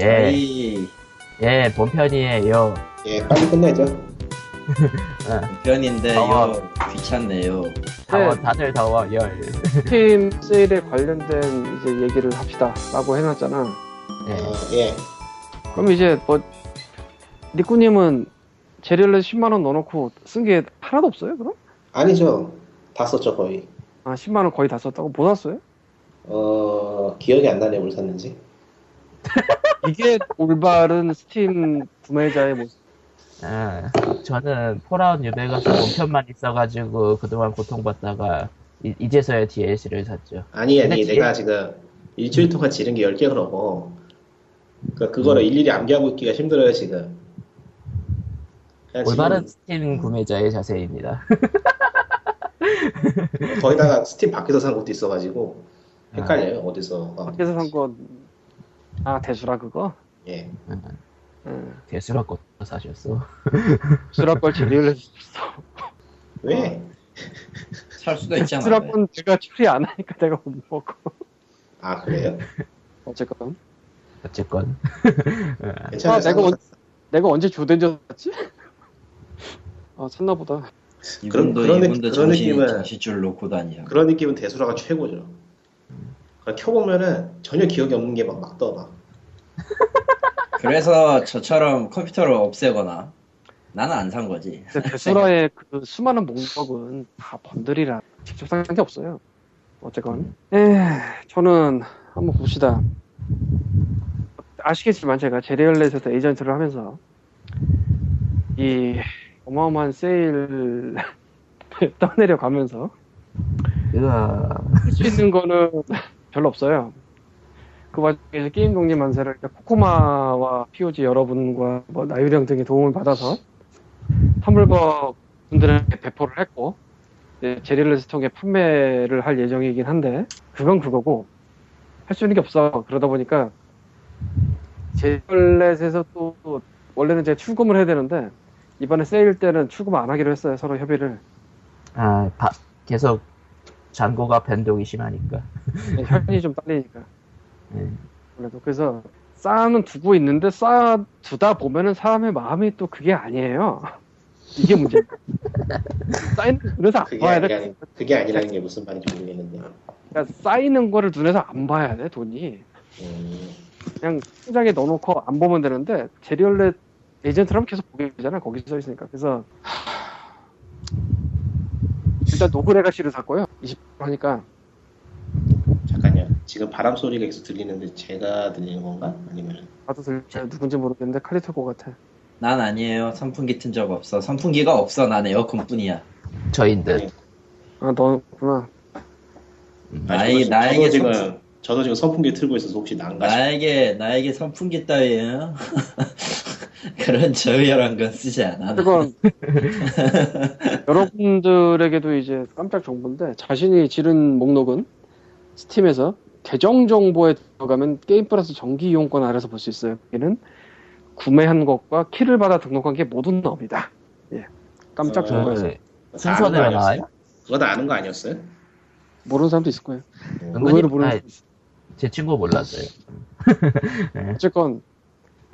예, 이 예, 본편이에요. 예, 빨리 끝내죠. 편인데요. 더워. 귀찮네요. 더워, 네. 다들 더워, 열. 스팀 세일에 관련된 이제 얘기를 합시다 라고 해놨잖아. 예. 어, 예. 그럼 이제 뭐 니꾸님은 제 wallet에 10만 원 넣어놓고 쓴 게 하나도 없어요? 그럼? 아니죠. 다 썼죠, 거의. 아 10만 원 거의 다 썼다고 뭐 샀어요? 어, 기억이 안 나네, 뭘 샀는지. 이게 올바른 스팀 구매자의 모습. 아, 저는 Fallout New Vegas 본편만 있어가지고 그동안 고통받다가 이, 이제서야 DLC를 샀죠. 아니, 아니, 내가 지금 일주일 동안 지른 게 10개 그러고, 그, 그거를 일일이 암기하고 있기가 힘들어요, 지금. 올바른 지금 스팀 구매자의 자세입니다. 거기다가 스팀 밖에서 산 것도 있어가지고, 헷갈려요, 어디서. 어, 밖에서 산 거, 아, 대수라 그거? 예. 응. 개수락 것도 사셨어. 대수라 걸 제리얼렛 샀어. 왜? 살 수도 있잖아. 대수라 건 내가 처리 안 하니까 내가 못 먹어. 아, 그래요? 어쨌건. 어쨌건. 아, 내가 산 언- 내가 언제 조den저 샀지? 아, 샀나 보다. 그런- 그런 그런 정신 느낌은- 정신줄 놓고 다니야. 그런 느낌은 대수라가 최고죠. 그러니까 켜보면은 전혀 기억이 없는 게막막 떠, 막. 그래서 저처럼 컴퓨터를 없애거나 나는 안 산 거지. 대수라의 그 수많은 목록은 다 번들이라 직접 산 게 없어요. 어쨌건. 에, 저는 한번 봅시다. 아시겠지만 제가 제리얼렛에서 에이전트를 하면서 이 어마어마한 세일 떠내려 가면서 으아. 할수 있는 거는 별로 없어요. 그 와중에 게임 독립 만세를 코코마와 POG 여러분과 뭐 나유령 등의 도움을 받아서 텀블버 분들에게 배포를 했고 제리얼렛을 통해 판매를 할 예정이긴 한데 그건 그거고 할 수 있는 게 없어. 그러다 보니까 제리얼렛에서 또 원래는 제가 출금을 해야 되는데 이번에 세일 때는 출금 안 하기로 했어요. 서로 협의를. 아, 바- 계속 잔고가 변동이 심하니까. 현이 좀 딸리니까. 예. 그래도 그래서 쌓아는 두고 있는데 쌓아 두다 보면은 사람의 마음이 또 그게 아니에요. 이게 문제. 쌓이는 거 눈에서 안 그게 봐야 아니라, 돼. 그게 아니라는 게 무슨 말인지 모르겠는데. 그러니까 쌓이는 거를 눈에서 안 봐야 돼 돈이. 음, 그냥 통장에 넣어놓고 안 보면 되는데 제리얼렛 에이전트라면 계속 보게 되잖아. 거기 써 있으니까. 그래서 일단 노그레가시를 샀고요. 20 하니까 잠깐요. 지금 바람 소리가 계속 들리는데 제가 들리는 건가? 아니면 나도 들 누군지 모르겠는데 카리토고 같아. 난 아니에요. 선풍기 튼 적 없어. 선풍기가 없어. 난 에어컨뿐이야. 저인 듯. 아 너구나. 나에게 저도, 나에게 지금 선풍, 저도 지금 선풍기 틀고 있어서 혹시 난가 싶 나에게 나에게 선풍기 따위요. 그런 저열한 건 쓰지 않아. 그건 여러분들에게도 이제 깜짝 정보인데 자신이 지른 목록은 스팀에서 계정 정보에 들어가면 게임 플러스 정기 이용권 아래서 볼 수 있어요. 여기는 구매한 것과 키를 받아 등록한 게 모두 나옵니다. 예. 깜짝 어, 정보에서 그, 순서대로 나와요? 그거 다 아는 거 아니었어요? 모르는 사람도 있을 거예요. 음, 은근히- 의외로 모르는 있어요. 제 친구 몰랐어요. 어쨌건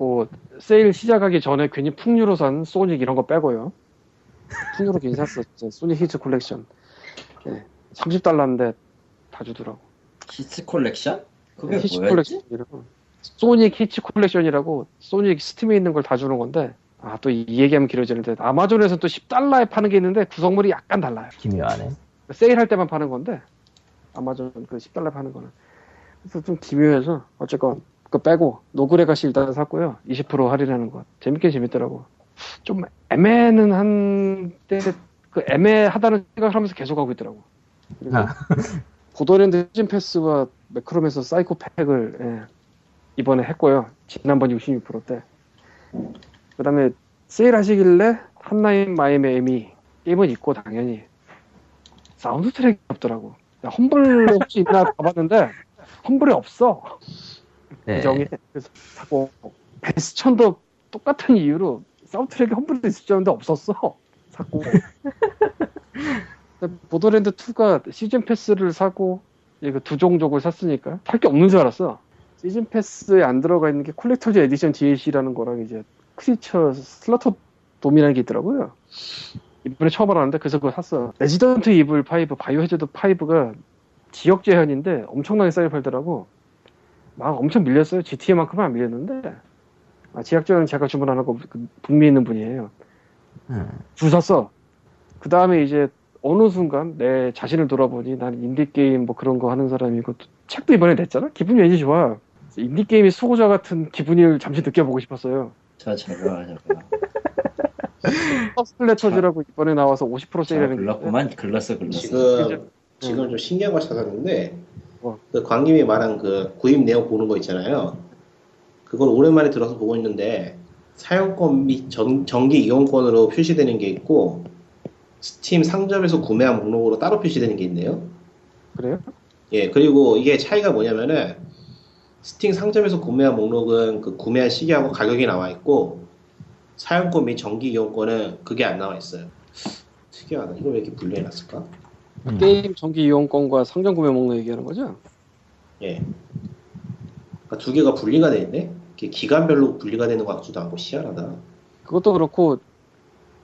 뭐 세일 시작하기 전에 괜히 풍류로 산 Sonic 이런 거 빼고요. 풍류로 괜히 샀어. 진짜 Sonic Hits Collection. 예. 30달러인데 다 주더라고. Hits Collection? 그게 Hits 뭐였지? Collection이라고 Sonic Hits Collection이라고 Sonic Steam에 있는 걸 다 주는 건데 아 또 이 얘기하면 길어지는데 아마존에서 또 10달러에 파는 게 있는데 구성물이 약간 달라요 기묘하네. 세일할 때만 파는 건데 아마존 그 10달러에 파는 거는 그래서 좀 기묘해서 어쨌건 그거 빼고 Rogue Legacy 일단 샀고요 20% 할인하는 거 재밌긴 재밌더라고 좀 애매는 한데 그 애매하다는 생각을 하면서 계속 하고 있더라고 그리고 아. Borderlands season pass와 Mechromancer 사이코 pack을 예, 이번에 했고요. 지난번 66%때. 그 다음에 세일하시길래 Hotline Miami 게임은 있고 당연히 사운드 트랙이 없더라고. 야, Humble 혹시 있나 봐봤는데 Humble이 없어. 네. 계정에. 그래서 샀고 Bastion도 똑같은 이유로 사운드 트랙이 Humble에 있을 줄 알았는데 없었어. 샀고. Borderlands 2가 season pass를 사고 이거 두 종족을 샀으니까 할게 없는 줄 알았어. season pass에 안 들어가 있는 게 Collector's Edition DLC라는 거랑 이제 Creature Slaughter Dome이라는 게 있더라고요. 이번에 처음 알았는데 그래서 그거 샀어. Resident Evil 5, Biohazard 5가 지역 제한인데 엄청나게 싸게 팔더라고. 막 엄청 밀렸어요. GTA만큼은 안 밀렸는데. 아, 제한은 제가 주문 안 하고 그 북미에 있는 분이에요. 음. 줄 섰어. 그 다음에 이제 어느 순간 내 자신을 돌아보니 나는 인디게임 뭐 그런 거 하는 사람이고 또 책도 이번에 냈잖아? 기분이 왠지 좋아. 인디게임의 수호자 같은 기분을 잠시 느껴보고 싶었어요. 저 저거 저거. Splatters라고 이번에 나와서 50%저 세일하는 게 글렀구만 글렀어 글렀어. 지금 지금 좀 신기한 걸 찾았는데 뭐? 그 광님이 말한 그 구입 내용 보는 거 있잖아요. 그걸 오랜만에 들어서 보고 있는데 사용권 및 전, 정기 이용권으로 표시되는 게 있고 스팀 상점에서 구매한 목록으로 따로 표시되는 게 있네요. 그래요? 예, 그리고 이게 차이가 뭐냐면은 스팀 상점에서 구매한 목록은 그 구매한 시기하고 가격이 나와 있고 사용권 및 정기 이용권은 그게 안 나와 있어요. 특이하다. 이걸 왜 이렇게 분리해 놨을까? 음. 게임 정기 이용권과 상점 구매 목록 얘기하는 거죠? 예. 그러니까 두 개가 분리가 돼 있네? 기간별로 분리가 되는 것 같지도 않고 희한하다. 그것도 그렇고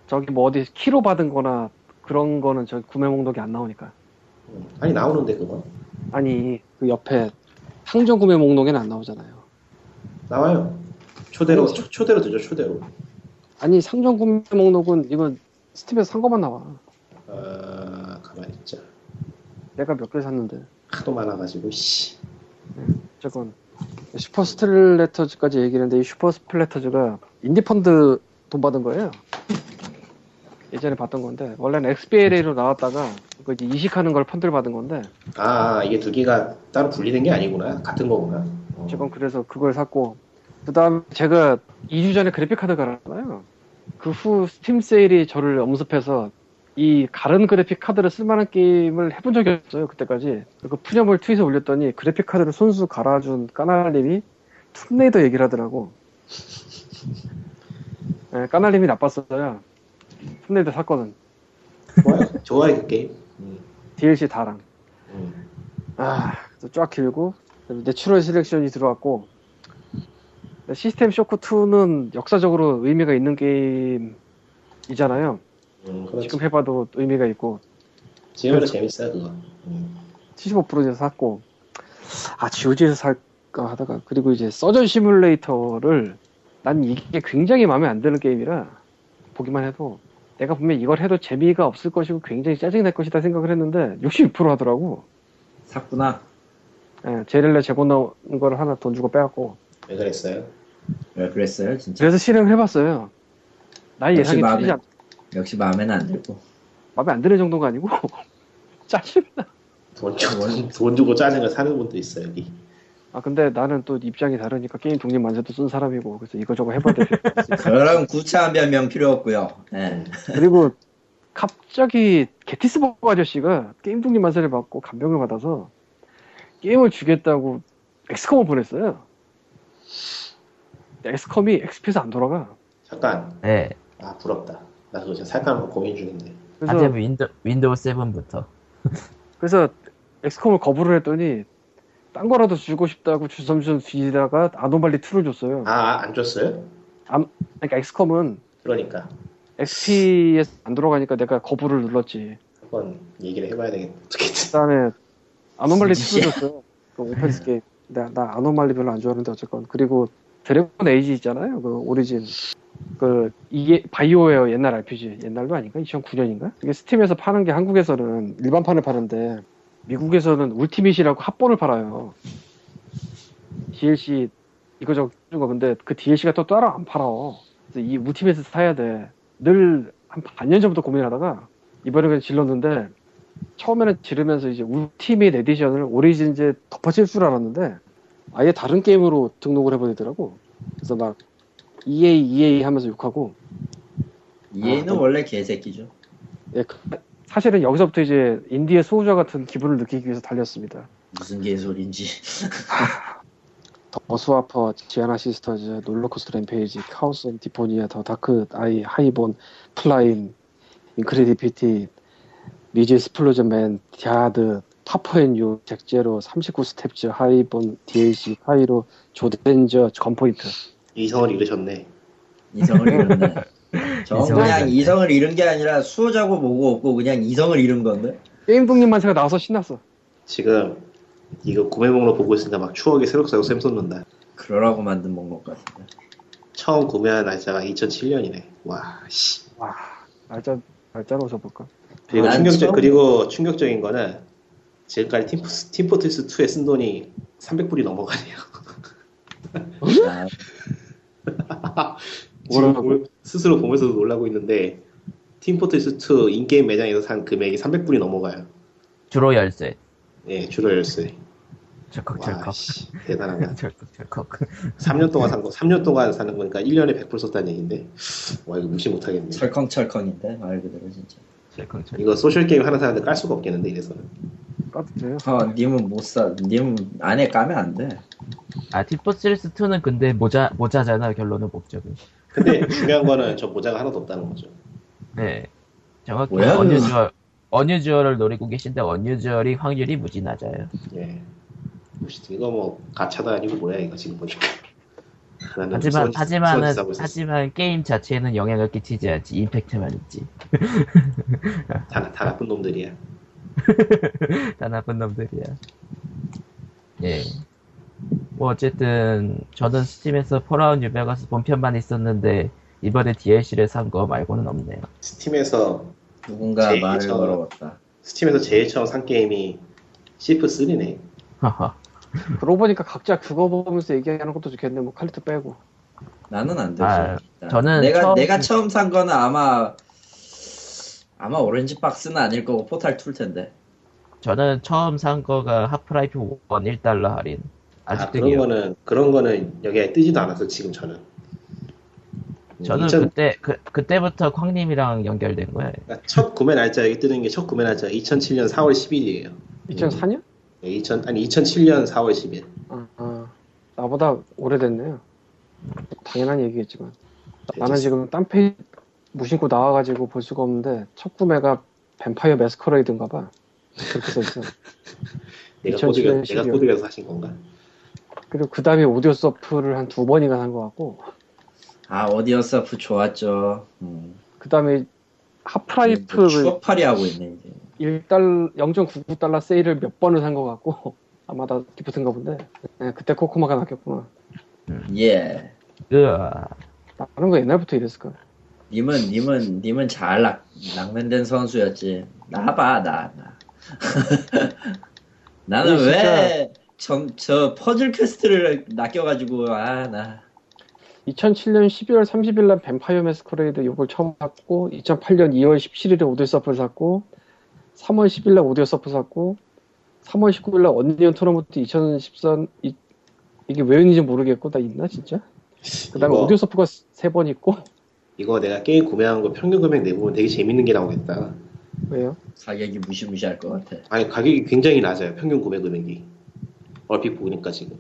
저기 뭐 어디 키로 받은 거나 그런 거는 저 구매 목록이 안 나오니까. 음. 아니, 나오는데, 그거. 아니 그 옆에 상점 구매 목록에는 안 나오잖아요. 나와요. 초대로, 초, 초대로 되죠, 초대로. 아니 상점 구매 목록은 이건 스팀에서 산 것만 나와. 아, 가만히 있자. 내가 몇 개 샀는데. 하도 많아가지고, 씨. 어쨌건 Super Splatters까지 얘기를 했는데 이 Super Splatters가 Indie Fund 돈 받은 거예요. 예전에 봤던 건데 원래는 XBLA로 나왔다가 그거 이제 이식하는 걸 펀드를 받은 건데 아, 이게 두 개가 따로 분리된 게 아니구나. 같은 거구나. 어. 어쨌건 그래서 그걸 샀고 그 다음 제가 2주 전에 그래픽 카드 갈았잖아요. 그 후 스팀 세일이 저를 엄습해서 이 가른 그래픽 카드를 쓸만한 게임을 해본 적이 없어요 그때까지 그 푸념을 트윗에 올렸더니 그래픽 카드를 손수 갈아준 까날님이 Tomb Raider 얘기를 하더라고 네, 까날님이 나빴어요 Tomb Raider 샀거든 좋아요. 좋아요, 그 게임. 음. DLC 다랑 음. 아, 그래서 쫙 길고 Natural Selection이 들어왔고 System Shock 2는 역사적으로 의미가 있는 게임이잖아요. 음, 그렇지. 지금 해봐도 의미가 있고 지금도 재밌어요, 그거. 음. 75%에서 샀고 아 GOG에서 살까 하다가 그리고 이제 서전 시뮬레이터를 난 이게 굉장히 마음에 안 드는 게임이라 보기만 해도 내가 분명 이걸 해도 재미가 없을 것이고 굉장히 짜증이 날 것이다 생각을 했는데 66% 하더라고. 샀구나. 예, 제렐레 재본 나온 거를 하나 돈 주고 빼갖고 왜 그랬어요? 왜 그랬어요 진짜? 그래서 실행을 해봤어요. 나의 예상이 마음에- 틀리지 않, 역시 마음에는 안 들고. 마음에 안 드는 정도가 아니고 짜증나. 돈 주고, 돈 주고 짜증을 사는 분도 있어, 여기. 아 근데 나는 또 입장이 다르니까 게임 독립 만세도 쓴 사람이고 그래서 이거저거 해봐야 돼. 그런 구차한 변명 필요 없고요. 예. 그리고 갑자기 게티스버그 아저씨가 게임 독립 만세를 받고 감명을 받아서 게임을 주겠다고 XCOM을 보냈어요. XCOM이 XP에서 안 돌아가. 잠깐. 네. 아, 부럽다. 나 그거 지금 살까 말까 고민 중인데. 그래서 하지만 윈도, 윈도우 7부터. 그래서 XCOM을 거부를 했더니 딴 거라도 주고 싶다고 주섬주섬 뒤지다가 Anomaly 2를 줬어요. 아, 안 줬어요? 그러니까 XCOM은 그러니까. XP에서 안 돌아가니까 내가 거부를 눌렀지. 한번 얘기를 해봐야 되겠다. 어떻게든. 그 다음에 Anomaly 무슨 2를 줬어요. 그 offense 게임. 나, 나 Anomaly 별로 안 좋아하는데 어쨌건. 그리고 Dragon Age 있잖아요. 그 Origins. 그 이게 BioWare 옛날 RPG. 옛날도 아닌가? 2009년인가? 이게 Steam에서 파는 게 한국에서는 일반판을 파는데 미국에서는 Ultimate이라고 합본을 팔아요. DLC 이거저거 근데 그 DLC가 또 따로 안 팔아. 그래서 이 Ultimate을 사야 돼. 늘 한 반년 전부터 고민하다가 이번에 그냥 질렀는데 처음에는 지르면서 이제 Ultimate Edition을 Origins에 덮어칠 줄 알았는데 아예 다른 게임으로 등록을 해버리더라고. 그래서 막 EA EA 하면서 욕하고 얘는 아, 원래 개새끼죠. 예, 그- 사실은 여기서부터 이제 인디의 수호자 같은 기분을 느끼기 위해서 달렸습니다. 무슨 개소리인지. The Swapper, Giana Sisters, Rollercoaster Rampage, Chaos on Deponia, The Dark Eye, 하이본, 플라임, 인크레디피티, 리즈 스플로전맨, 디아드, 타퍼앤유, 잭제로, 39스텝즈, 하이본, DLC, 카이로, 조덴저, 건포인트. 이성을 잃으셨네. 이성을 잃었네. 저 이성을 그냥. 이성을 잃은 게 아니라 수호자고 뭐고 없고 그냥 이성을 잃은 건데. 게임독립만 제가 나와서 신났어. 지금 이거 구매 목록 보고 있으니까 막 추억이 새록새록 샘솟는다. 그러라고 만든 목록 같은데. 처음 구매한 날짜가 2007년이네. 와, 씨. 와, 날짜, 날짜로 써볼까? 그리고 난 충격적 그리고 충격적인 거는 지금까지 팀포, 팀포트스 2에 쓴 돈이 300불이 넘어가네요. 아, 지금 뭐라고? 보- 스스로 보면서도 놀라고 있는데 팀포트스 2 인게임 매장에서 산 금액이 300불이 넘어가요. 주로 열쇠. 예, 주로 열쇠. 씨, 대단하다. 철컥철컥. 3년 동안 산 거, 3년 동안 사는 거니까 1년에 100불 썼다는 얘기인데, 와, 이거 무시 못 하겠네. 철컹철컹인데 말 그대로 진짜. 철컥철컥. 이거 소셜게임 하는 사람들 깔 수가 없겠는데, 이래서는. 까드세요. 어, 님은 못 사. 님은 안에 까면 안 돼. 아, 티포스리스 2는 근데 모자, 모자잖아, 결론은 목적은. 근데 중요한 거는 저 모자가 하나도 없다는 거죠. 네. 정확히 뭐야, 어뉴주얼, 어뉴주얼을 노리고 계신데 어뉴주얼이 확률이 무지 낮아요. 예. 이거 뭐, 가차도 아니고 뭐야, 이거 지금 보니까. 하지만, 수원- 하지만은. 하지만 게임 자체에는 영향을 끼치지 않지. 임팩트만 있지. 다, 다 나쁜 놈들이야. 다 나쁜 놈들이야. 예. 뭐 어쨌든 저는 스팀에서 Fallout New Vegas 본편만 있었는데 이번에 DLC를 산 거 말고는 없네요. 스팀에서, 누군가 제일 말을 처음- 걸어왔다. 스팀에서 제일 처음 산 게임이 Thief 3네. 하하. 그러고 보니까 각자 그거 보면서 얘기하는 것도 좋겠네. 뭐 칼리트 빼고. 나는 안 되지. 아. 저는 내가 처음- 내가 처음 산 거는 아마 아마 Orange Box는 아닐 거고 포탈 2일 텐데. 저는 처음 산 거가 Half-Life 1 1달러 할인. 아, 아직도 그런 기억. 거는, 그런 거는 여기에 뜨지도 않았어, 지금 저는. 저는 2000 그때 그 그때부터 쾅님이랑 연결된 거예요. 그러니까 첫 구매 날짜 여기 뜨는 게 첫 구매 날짜 2007년 4월 10일이에요. 2004년? 2000 아니 2007년 4월 10일. 아, 아, 나보다 오래됐네요. 당연한 얘기겠지만. 나는 지금 딴 페이 무신고 나와가지고 볼 수가 없는데 첫 구매가 Vampire Masquerade인가 봐. 그렇게 써있어. 내가 2007년 코드가 내가 12월. 코드에서 사신 건가? 그리고 그 다음에 오디오 서프를 한 두 번이나 산것 같고 아 오디오 서프 좋았죠. 음. 그 다음에 뭐 하프라이프를 추억팔이 하고 있네 이제. 1달 0.99달러 세일을 몇 번을 산 것 같고 아마 다 디프트인가 본데 네, 그때 코코마가 낚였구나. 예. 으아. 다른 거 옛날부터 이랬을 거야. 님은 님은 님은 잘 락, 락맨된 선수였지. 나봐 나 나. 나는 아니, 진짜- 왜 저, 저 Puzzle Quest를 낚여가지고 아 나. 2007년 12월 30일 날 Vampire Masquerade 요걸 처음 샀고 2008년 2월 17일에 Audiosurf를 샀고 3월 10일 날 Audiosurf 샀고 3월 19일 날 Unreal Tournament 2013 이, 이게 왜 있는지 모르겠고 나 있나 진짜? 그 다음에 이거- Audiosurf가 세 번 있고 이거 내가 게임 구매한 거 평균 금액 내보면 되게 재밌는 게 나오겠다. 왜요? 가격이 무시무시할 것 같아. 아니 가격이 굉장히 낮아요. 평균 구매 금액이. 얼핏 보니까 지금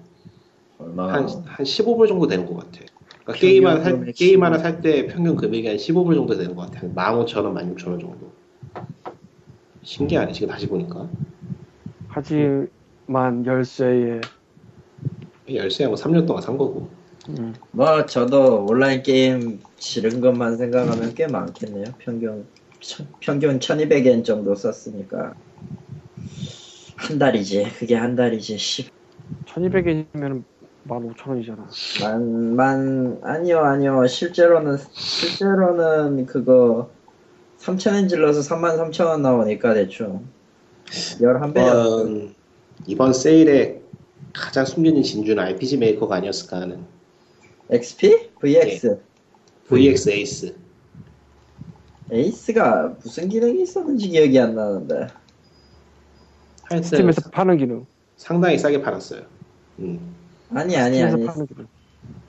얼마나 한, 한 15불 정도 되는 것 같아. 그러니까 게임 하나 살, 금액 게임 15. 하나 살 때 평균 금액이 한 15불 정도 되는 것 같아. 한 15,000원, 16,000원 정도. 신기하네, 지금 다시 보니까. 하지만 열쇠에 열쇠야 뭐 3년 동안 산 거고. 음, 뭐 저도 온라인 게임 지른 것만 생각하면 꽤 많겠네요. 평균 천- 평균 1200엔 정도 썼으니까 한 달이지. 그게 한 달이지. 씨. 1200엔이면 15,000원이잖아. 만, 만, 아니요, 아니요. 실제로는, 실제로는 그거 3,000엔 질러서 33,000원 나오니까 대충 11배. 이번, 이번 세일에 가장 숨겨진 진주는 RPG 메이커가 아니었을까 하는 XP? VX? VX Ace. Ace가 무슨 기능이 있었는지 기억이 안 나는데. 하여튼 스팀에서 파는 기능. 상당히 싸게 팔았어요. 음. 아니, 아니, 아니. 파는 기능.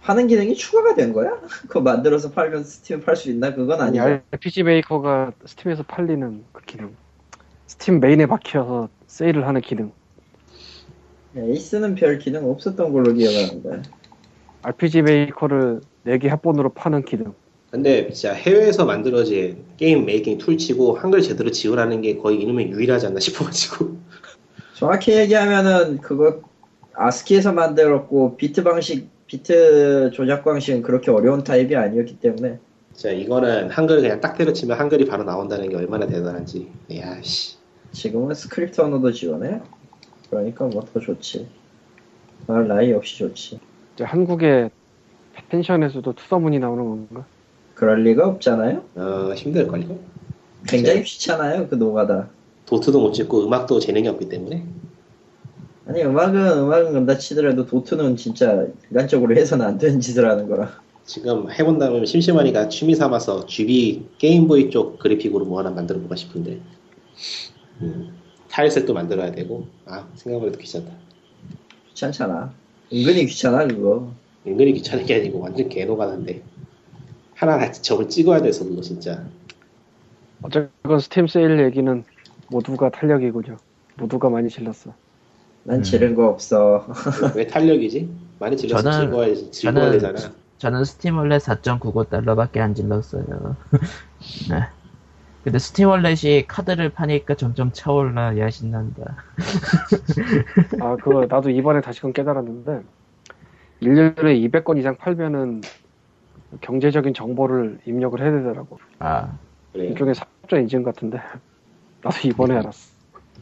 파는 기능이 추가가 된 거야? 그거 만들어서 팔면 스팀에 팔 수 있나? 그건 아니, 아니죠. RPG Maker가 스팀에서 팔리는 그 기능. 스팀 메인에 박혀서 세일을 하는 기능. Ace는 별 기능 없었던 걸로 기억하는데. RPG Maker를 4개 합본으로 파는 기능. 근데 진짜 해외에서 만들어진 게임 making tool치고 한글 제대로 지원하는 게 거의 이놈이 유일하지 않나 싶어가지고 정확히 얘기하면은 그거 아스키에서 만들었고 비트 방식 비트 조작 방식은 그렇게 어려운 타입이 아니었기 때문에 자, 이거는 한글 그냥 딱 때려치면 한글이 바로 나온다는 게 얼마나 대단한지. 야, 씨. 지금은 스크립트 언어도 지원해. 그러니까 뭐 더 좋지. 말 나이 역시 좋지. 한국의 펜션에서도 투서문이 나오는 건가? 그럴 리가 없잖아요. 어, 힘들걸요? 굉장히 귀찮아요 그 노가다. 도트도 못 찍고 음악도 재능이 없기 때문에. 아니 음악은 음악은 그런다 치더라도 도트는 진짜 인간적으로 해서는 안 되는 짓을 하는 거라. 지금 해본다면 심심하니까 취미 삼아서 GB 게임보이 쪽 그래픽으로 뭐 하나 만들어 볼까 싶은데. 음, tileset도 만들어야 되고. 아, 생각보다 귀찮다. 귀찮잖아. 은근히 귀찮아 그거. 은근히 귀찮은 게 아니고 완전 개노가다인데. 하나 저걸 찍어야 돼서 그거 진짜. 어쨌건 스팀 세일 얘기는 모두가 탄력이군요. 모두가 많이 질렀어. 난 지른 거 없어. 왜 탄력이지? 많이 질러서 저는- 즐거워야, 즐거워야 저는- 되잖아. 저는 Steam Wallet 4.95달러밖에 안 질렀어요. 네. 근데 스팀 월렛이 카드를 파니까 점점 차올라 야 신난다. 아, 그거 나도 이번에 다시금 깨달았는데 1년에 200건 이상 팔면은 경제적인 정보를 입력을 해야 되더라고. 아 그래요. 일종의 사업자 인증 같은데 나도 이번에 알았어.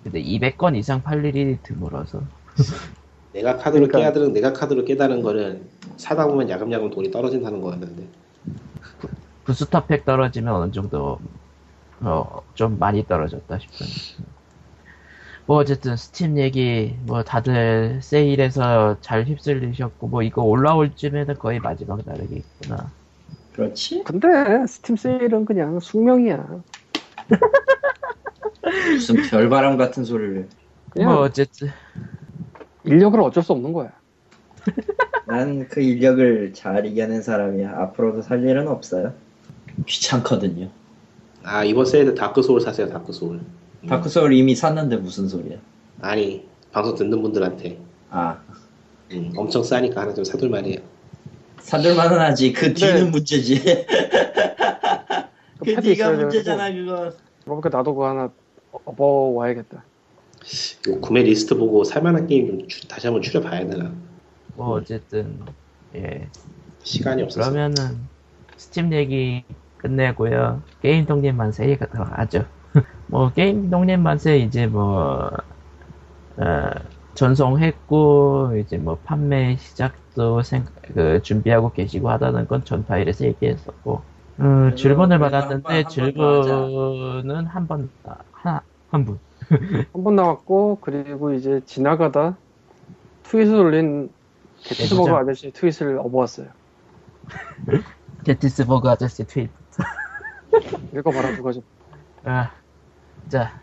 근데 200건 이상 팔 일이 드물어서. 내가 카드로 그러니까- 깨달은 내가 카드로 깨달은 거는 사다 보면 야금야금 돈이 떨어진다는 거였는데 booster pack 떨어지면 어느 정도 어, 좀 많이 떨어졌다 싶은. 뭐 어쨌든 스팀 얘기 뭐 다들 세일해서 잘 휩쓸리셨고 뭐 이거 올라올 쯤에는 거의 마지막 날이겠구나. 그렇지? 근데 스팀 세일은 그냥 숙명이야. 무슨 별바람 같은 소리를. 그냥 뭐 어쨌든 인력은 어쩔 수 없는 거야. 난 그 인력을 잘 이겨낸 사람이야. 앞으로도 살 일은 없어요. 귀찮거든요. 아 이번 세일에 Dark Souls 사세요 Dark Souls Dark Souls 이미 샀는데 무슨 소리야? 아니 방송 듣는 분들한테 아 음, 엄청 싸니까 하나 좀 사둘 만해요 사둘 만은 하지. 그 뒤는 근데- 문제지. 그 패드 뒤가 문제잖아 그거. 그러니까 나도 그거 하나 업어와야겠다. 요 구매 리스트 보고 살만한 게임 좀 주- 다시 한번 추려봐야 되나 뭐 어쨌든 예 시간이 없어서 그러면은 스팀 얘기 끝내고요. 게임 독립 만세 얘기가 들어가죠. 뭐 게임 독립 만세 이제 뭐 어, 전송했고 이제 뭐 판매 시작도 생, 그 준비하고 계시고 하다는 건 전 파일에서 얘기했었고 어, 질문을 그래도 받았는데 한 번, 질문은 한 번 하나 한 분. 한 번 나왔고 그리고 이제 지나가다 트윗을 올린 게티스버그. 아저씨 트윗을 업어왔어요. 게티스버그 아저씨 트윗. 읽어봐라 그거 좀. 아, 자,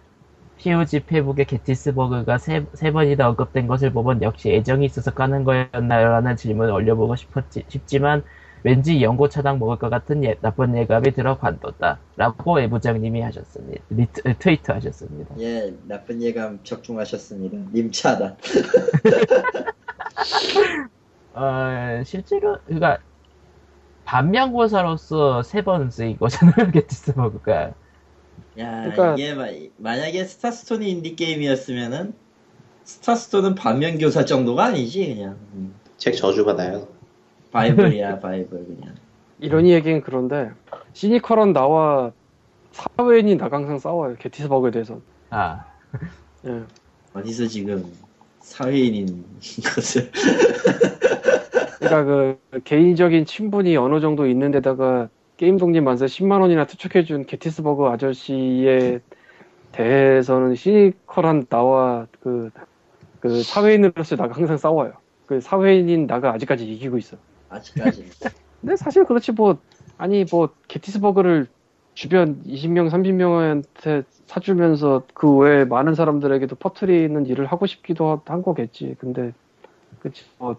POG 페북에 게티스버그가 세, 세 번이나 언급된 것을 보면 역시 애정이 있어서 까는 거였나요? 라는 질문을 올려보고 싶었지, 싶지만 왠지 영구 차단 먹을 것 같은 예, 나쁜 예감이 들어 관뒀다. 라고 외부장님이 하셨습니다. 리트, 에, 트위트 하셨습니다. 예 나쁜 예감 적중하셨습니다. 님 차단. 어, 실제로, 그니까, 반면교사로서 세 번 쓰인 거잖아요, 게티스버그가. 야 그러니까- 이게 마, 만약에 스타스톤이 인디 게임이었으면은 스타스톤은 반면 교사 정도가 아니지 그냥 음. 책 저주 받아요 바이블이야 바이블 그냥. 이런이 얘기는 그런데 시니컬한 나와 사회인이 나가 항상 싸워요. 게티스버그에 대해서. 아, 예. 어디서 지금 사회인인 것을 그러니까 그 개인적인 친분이 어느 정도 있는 데다가 게임 독립 만세 10만 원이나 투척해준 게티스버그 아저씨에 대해서는 시니컬한 나와 그, 그 사회인으로서 나가 항상 싸워요. 그 사회인인 나가 아직까지 이기고 있어. 아직까지 근데 사실 그렇지 뭐 아니 뭐 게티스버그를 주변 20명 30명한테 사주면서 그 외에 많은 사람들에게도 퍼트리는 일을 하고 싶기도 한 거겠지 근데 그치 뭐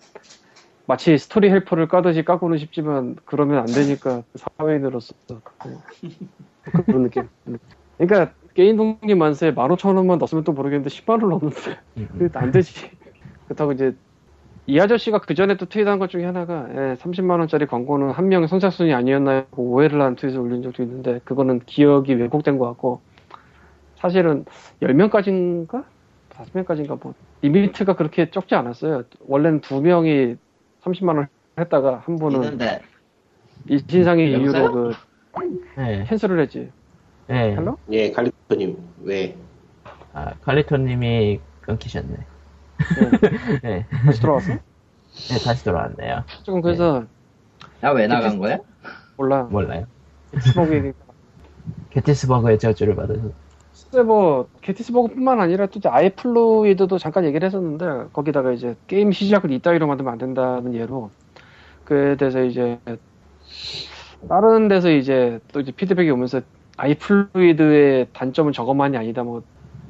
마치 스토리 헬퍼를 까듯이 까고는 싶지만 그러면 안 되니까 사회인으로서 그런 느낌 그러니까 게임 독립 만세에 15,000원만 넣었으면 또 모르겠는데 10만원을 넣었는데 음, 음. 그게 안 되지. 그렇다고 이제 이 아저씨가 그 전에 또 트윗한 것 중에 하나가 예, 30만 원짜리 광고는 한 명의 선착순이 아니었나요? 오해를 한 트윗을 올린 적도 있는데 그거는 기억이 왜곡된 것 같고 사실은 10명까지인가? 다섯 명까지인가 뭐 limit가 그렇게 적지 않았어요. 원래는 두 명이 30만 원 했다가 한 분은 있는데 일신상의 여보세요? 이유로 그 네. cancel을 했지. 네. Hello? 예, 칼리토님 왜? 아, 칼리토님이 끊기셨네. 네. 다시 돌아왔어? 네, 다시 돌아왔네요. 조금 그래서 나 왜 나간 거야? 몰라. 몰라요. 스모기 게티스버그의 저주를 받아서. 근데 뭐 게티스버그뿐만 아니라 또 이제 아이플루이드도 잠깐 얘기를 했었는데 거기다가 이제 게임 시작을 이따위로 만들면 안 된다는 예로 그에 대해서 이제 다른 데서 이제 또 이제 피드백이 오면서 아이플루이드의 단점은 저것만이 아니다 뭐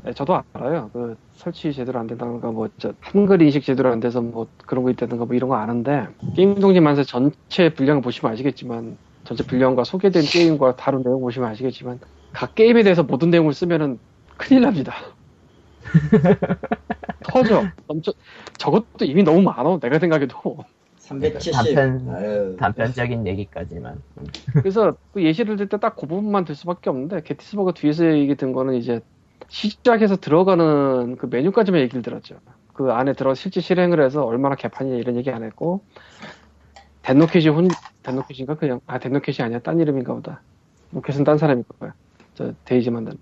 네, 저도 알아요. 그 설치 제대로 안 된다든가 뭐저 한글 인식 제대로 안 돼서 뭐 그런 거 있다든가 뭐 이런 거 아는데 게임 동진 만세 전체 분량을 보시면 아시겠지만 전체 분량과 소개된 게임과 다룬 내용 보시면 아시겠지만 각 게임에 대해서 모든 내용을 쓰면은 큰일 납니다. 터져. 넘쳐. 저것도 이미 너무 많아. 내가 생각해도. 370. 단편- 단편적인 얘기까지만. 음. 그래서 그 예시를 들 때 딱 그 부분만 들 수밖에 없는데 게티스버그 뒤에서 얘기 든 거는 이제 시작해서 들어가는 그 메뉴까지만 얘기를 들었죠. 그 안에 들어 실제 실행을 해서 얼마나 개판이냐 이런 얘기 안 했고 덴노켓이 혼 덴노켓인가 그냥 아 덴노켓이 아니야 딴 이름인가 보다. 노켓은 딴 사람일 거야. 저 데이지 만든.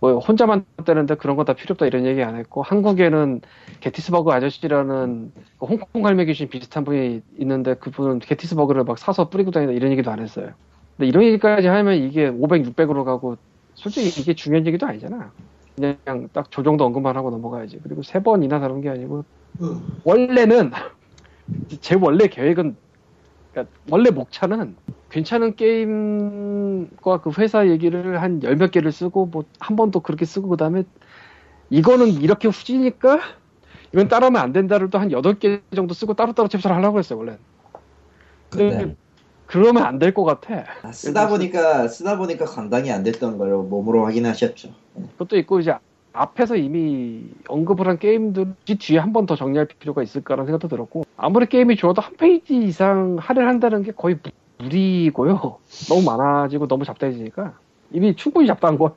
뭐 혼자 만드는데 그런 거 다 필요 없다 이런 얘기 안 했고 한국에는 게티스버그 아저씨라는 그 홍콩 갈매 귀신 비슷한 분이 있는데 그분은 게티스버그를 막 사서 뿌리고 다닌다 이런 얘기도 안 했어요. 근데 이런 얘기까지 하면 이게 500, 600으로 가고 솔직히 이게 중요한 얘기도 아니잖아. 그냥 딱 저 정도 언급만 하고 넘어가야지. 그리고 세 번이나 다룬 게 아니고 원래는 제 원래 계획은 그러니까 원래 목차는 괜찮은 게임과 그 회사 얘기를 한 열 몇 개를 쓰고 뭐 한 번도 그렇게 쓰고 그다음에 이거는 이렇게 후지니까 이건 따라하면 안 된다를 또 한 여덟 개 정도 쓰고 따로따로 챕터를 하려고 했어요 원래. 근데 근데 그러면 안 될 것 같아. 아, 쓰다 보니까 쓰다 보니까 감당이 안 됐던 걸 몸으로 확인하셨죠. 그것도 있고 이제 앞에서 이미 언급을 한 게임들이 뒤에 한 번 더 정리할 필요가 있을까라는 생각도 들었고 아무리 게임이 좋아도 한 페이지 이상 할애를 한다는 게 거의 무- 무리고요. 너무 많아지고 너무 잡다해지니까 이미 충분히 잡다한 걸.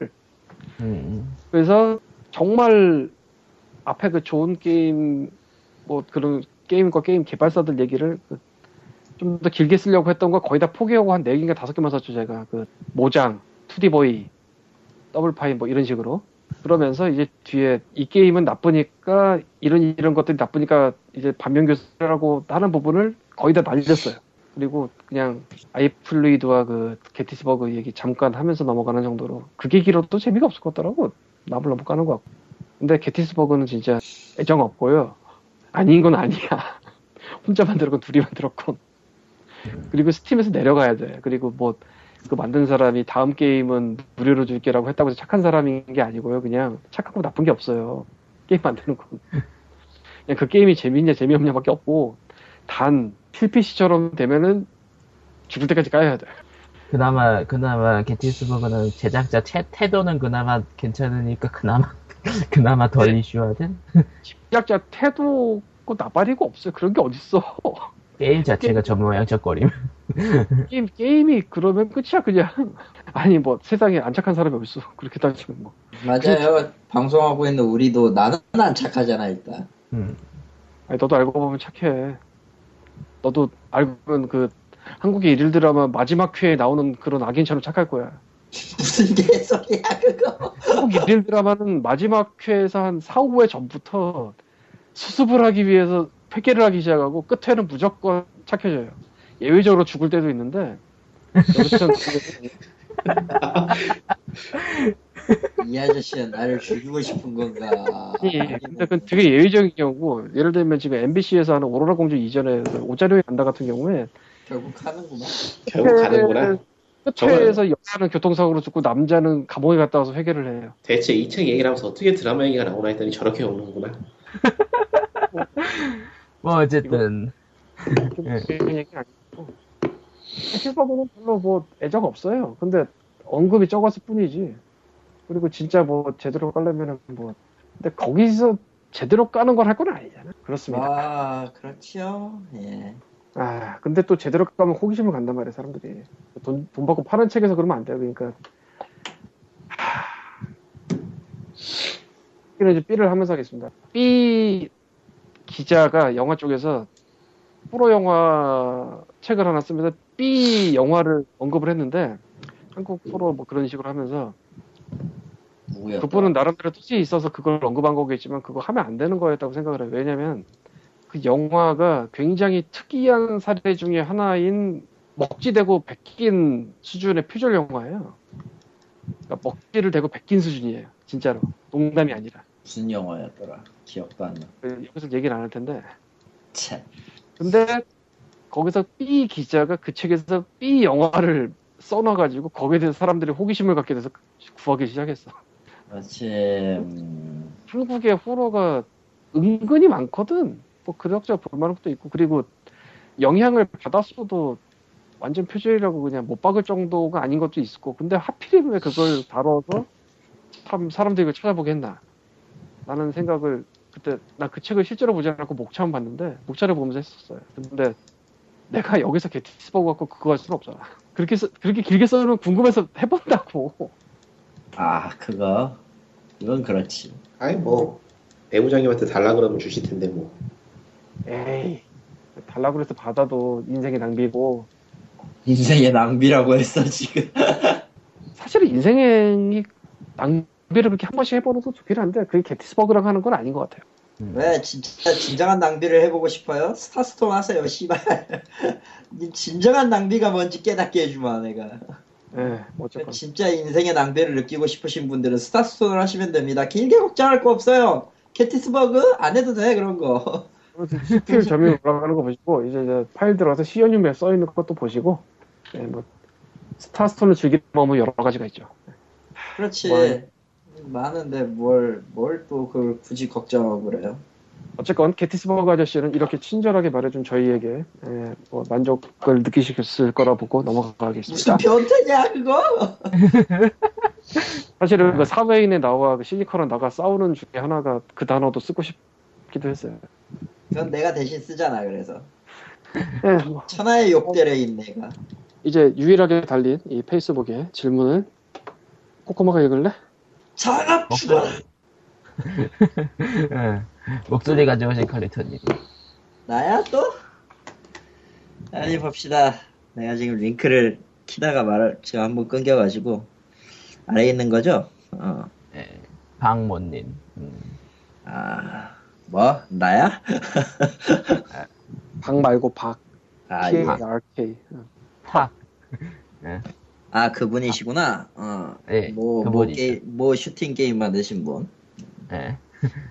음, 그래서 정말 앞에 그 좋은 게임 뭐 그런 게임과 게임 개발사들 얘기를 좀더 길게 쓰려고 했던 거 거의 다 포기하고 한 4개인가 5개만 썼죠 제가 그 모장, 투디보이, 더블파인 뭐 이런 식으로 그러면서 이제 뒤에 이 게임은 나쁘니까 이런 이런 것들이 나쁘니까 이제 반면 교사라고 하는 부분을 거의 다 날렸어요. 그리고 그냥 아이플루이드와 그 게티스버그 얘기 잠깐 하면서 넘어가는 정도로 그게 길어도 재미가 없을 것 같더라고. 나불 넘어가는 것 같고. 근데 게티스버그는 진짜 애정 없고요. 아닌 건 아니야. 혼자 만들었건 둘이 만들었건. 그리고 스팀에서 내려가야 돼. 그리고 뭐, 그 만든 사람이 다음 게임은 무료로 줄게라고 했다고 해서 착한 사람인 게 아니고요. 그냥 착하고 나쁜 게 없어요. 게임 만드는 건. 그냥 그 게임이 재밌냐, 재미없냐밖에 없고, 단, PPC처럼 되면은 죽을 때까지 까야 돼. 그나마, 그나마 게티스버그는 제작자 태, 태도는 그나마 괜찮으니까 그나마, 그나마 덜 이슈화된? 제작자 태도, 고 나발이고 없어요. 그런 게 어딨어. 게임 자체가 전모양적거림. 게임, 게임이 그러면 끝이야, 그냥. 아니, 뭐, 세상에 안 착한 사람이 어딨어. 그렇게 따지면 뭐. 맞아요. 방송하고 있는 우리도 나는 안 착하잖아 일단. 음, 아니, 너도 알고 보면 착해. 너도 알고 보면 그, 한국의 일일 드라마 마지막 회에 나오는 그런 악인처럼 착할 거야. 무슨 개소리야 그거. 한국 일일 드라마는 마지막 회에서 한 4, 5회 전부터 수습을 하기 위해서 회개를 하기 시작하고 끝회는 무조건 착해져요. 예외적으로 죽을 때도 있는데, 이 아저씨는 나를 죽이고 싶은 건가. 아니, 근데 그건 되게 예외적인 경우고, 예를 들면 지금 MBC에서 하는 오로라 공주 이전에 그 오자료에 간다 같은 경우에, 결국 하는구만. 결국 가는구나. 끝회에서 여자는 교통사고로 죽고 남자는 감옥에 갔다 와서 회개를 해요. 대체 2층 얘기를 하면서 어떻게 드라마 얘기가 나오나 했더니 저렇게 오는구나. 뭐, 어쨌든, 좀 예. 별로 뭐 애정 없어요. 근데 언급이 적었을 뿐이지. 그리고 진짜 뭐 제대로 깔려면은 뭐. 근데 거기서 제대로 까는 걸 할 건 아니잖아. 그렇습니다. 와 그렇지요. 예. 아, 근데 또 제대로 까면 호기심을 간단 말이야, 사람들이. 돈, 돈 받고 파는 책에서 그러면 안 돼요, 그러니까. 하... 이제 B를 하면서 하겠습니다. B 기자가 영화 쪽에서 프로 영화 책을 하나 쓰면서 B 영화를 언급을 했는데 한국 프로 뭐 그런 식으로 하면서 누구였더라? 그분은 나름대로 뜻이 있어서 그걸 언급한 거겠지만 그거 하면 안 되는 거였다고 생각을 해요. 왜냐면 그 영화가 굉장히 특이한 사례 중에 하나인 먹지대고 베낀 수준의 표절 영화예요. 그러니까 먹지를 대고 베낀 수준이에요. 진짜로. 농담이 아니라. 무슨 영화였더라? 기억도 안 나. 그 여기서 얘기를 안 할 텐데. 참. 근데 거기서 B 기자가 그 책에서 B 영화를 써놔가지고 거기에 대해서 사람들이 호기심을 갖게 돼서 구하기 시작했어. 그렇지. 음, 한국의 호러가 은근히 많거든. 뭐 그럭저럭 볼만한 것도 있고 그리고 영향을 받았어도 완전 표절이라고 그냥 못 박을 정도가 아닌 것도 있었고 근데 하필이면 왜 그걸 다뤄서 참 사람들이 이걸 찾아보게 했나 라는 생각을 그때 나 그 책을 실제로 보지 않고 목차만 봤는데 목차를 보면서 했었어요 근데 내가 여기서 게티스 버그 갖고 그거 할 수는 없잖아 그렇게 써- 그렇게 길게 써놓으면 궁금해서 해본다고 아 그거. 이건 그렇지. 아이 뭐 배부장님한테 달라 그러면 주실 텐데 뭐. 에이 달라고 해서 받아도 인생의 낭비고 인생의 낭비라고 했어 지금. 사실은 인생이 낭비를 그렇게 한 번씩 해보는 것도 좋긴 한데 그게 게티스버그랑 하는 건 아닌 것 같아요. 왜 진짜 진정한 낭비를 해보고 싶어요? 스타스톤 하세요, 씨발. 이 진정한 낭비가 뭔지 깨닫게 해주마 내가. 예, 뭐 어쨌건 진짜 인생의 낭비를 느끼고 싶으신 분들은 스타스톤을 하시면 됩니다. 길게 걱정할 거 없어요. 게티스버그 안 해도 돼 그런 거. 스킬 점유 올라가는 거 보시고 이제, 이제 파일 들어가서 시연유에 써 있는 것도 보시고 예, 뭐 스타스톤을 즐기는 방법은 여러 가지가 있죠. 그렇지. 뭘. 많은데 뭘 뭘 또 그걸 굳이 걱정하고 그래요? 어쨌건 게티스버그 아저씨는 이렇게 친절하게 말해준 저희에게 예, 뭐 만족을 느끼셨을 거라 보고 넘어가겠습니다. 무슨 변태냐 그거? 사실은 그 사회인의 나와 그 시니컬한 나가 싸우는 중에 하나가 그 단어도 쓰고 싶기도 했어요. 그건 내가 대신 쓰잖아 그래서. 예, 뭐 천하의 욕대레인 내가. 이제 유일하게 달린 이 페이스북에 질문을 코코마가 읽을래? 장갑 죽어. 예. 목소리 가져오신 칼리터님. 나야 또? 아니 봅시다. 내가 지금 링크를 키다가 말을 지금 한번 끊겨가지고 아래 있는 거죠? 어. 예. 박모님. 음. 아, 뭐 나야? 박 말고 박. 아, P 예. A R K. 탁. 아 그분이시구나. 어. 예. 뭐, 뭐, 그분이죠. 게, 뭐 슈팅 게임 만드신 분. 예.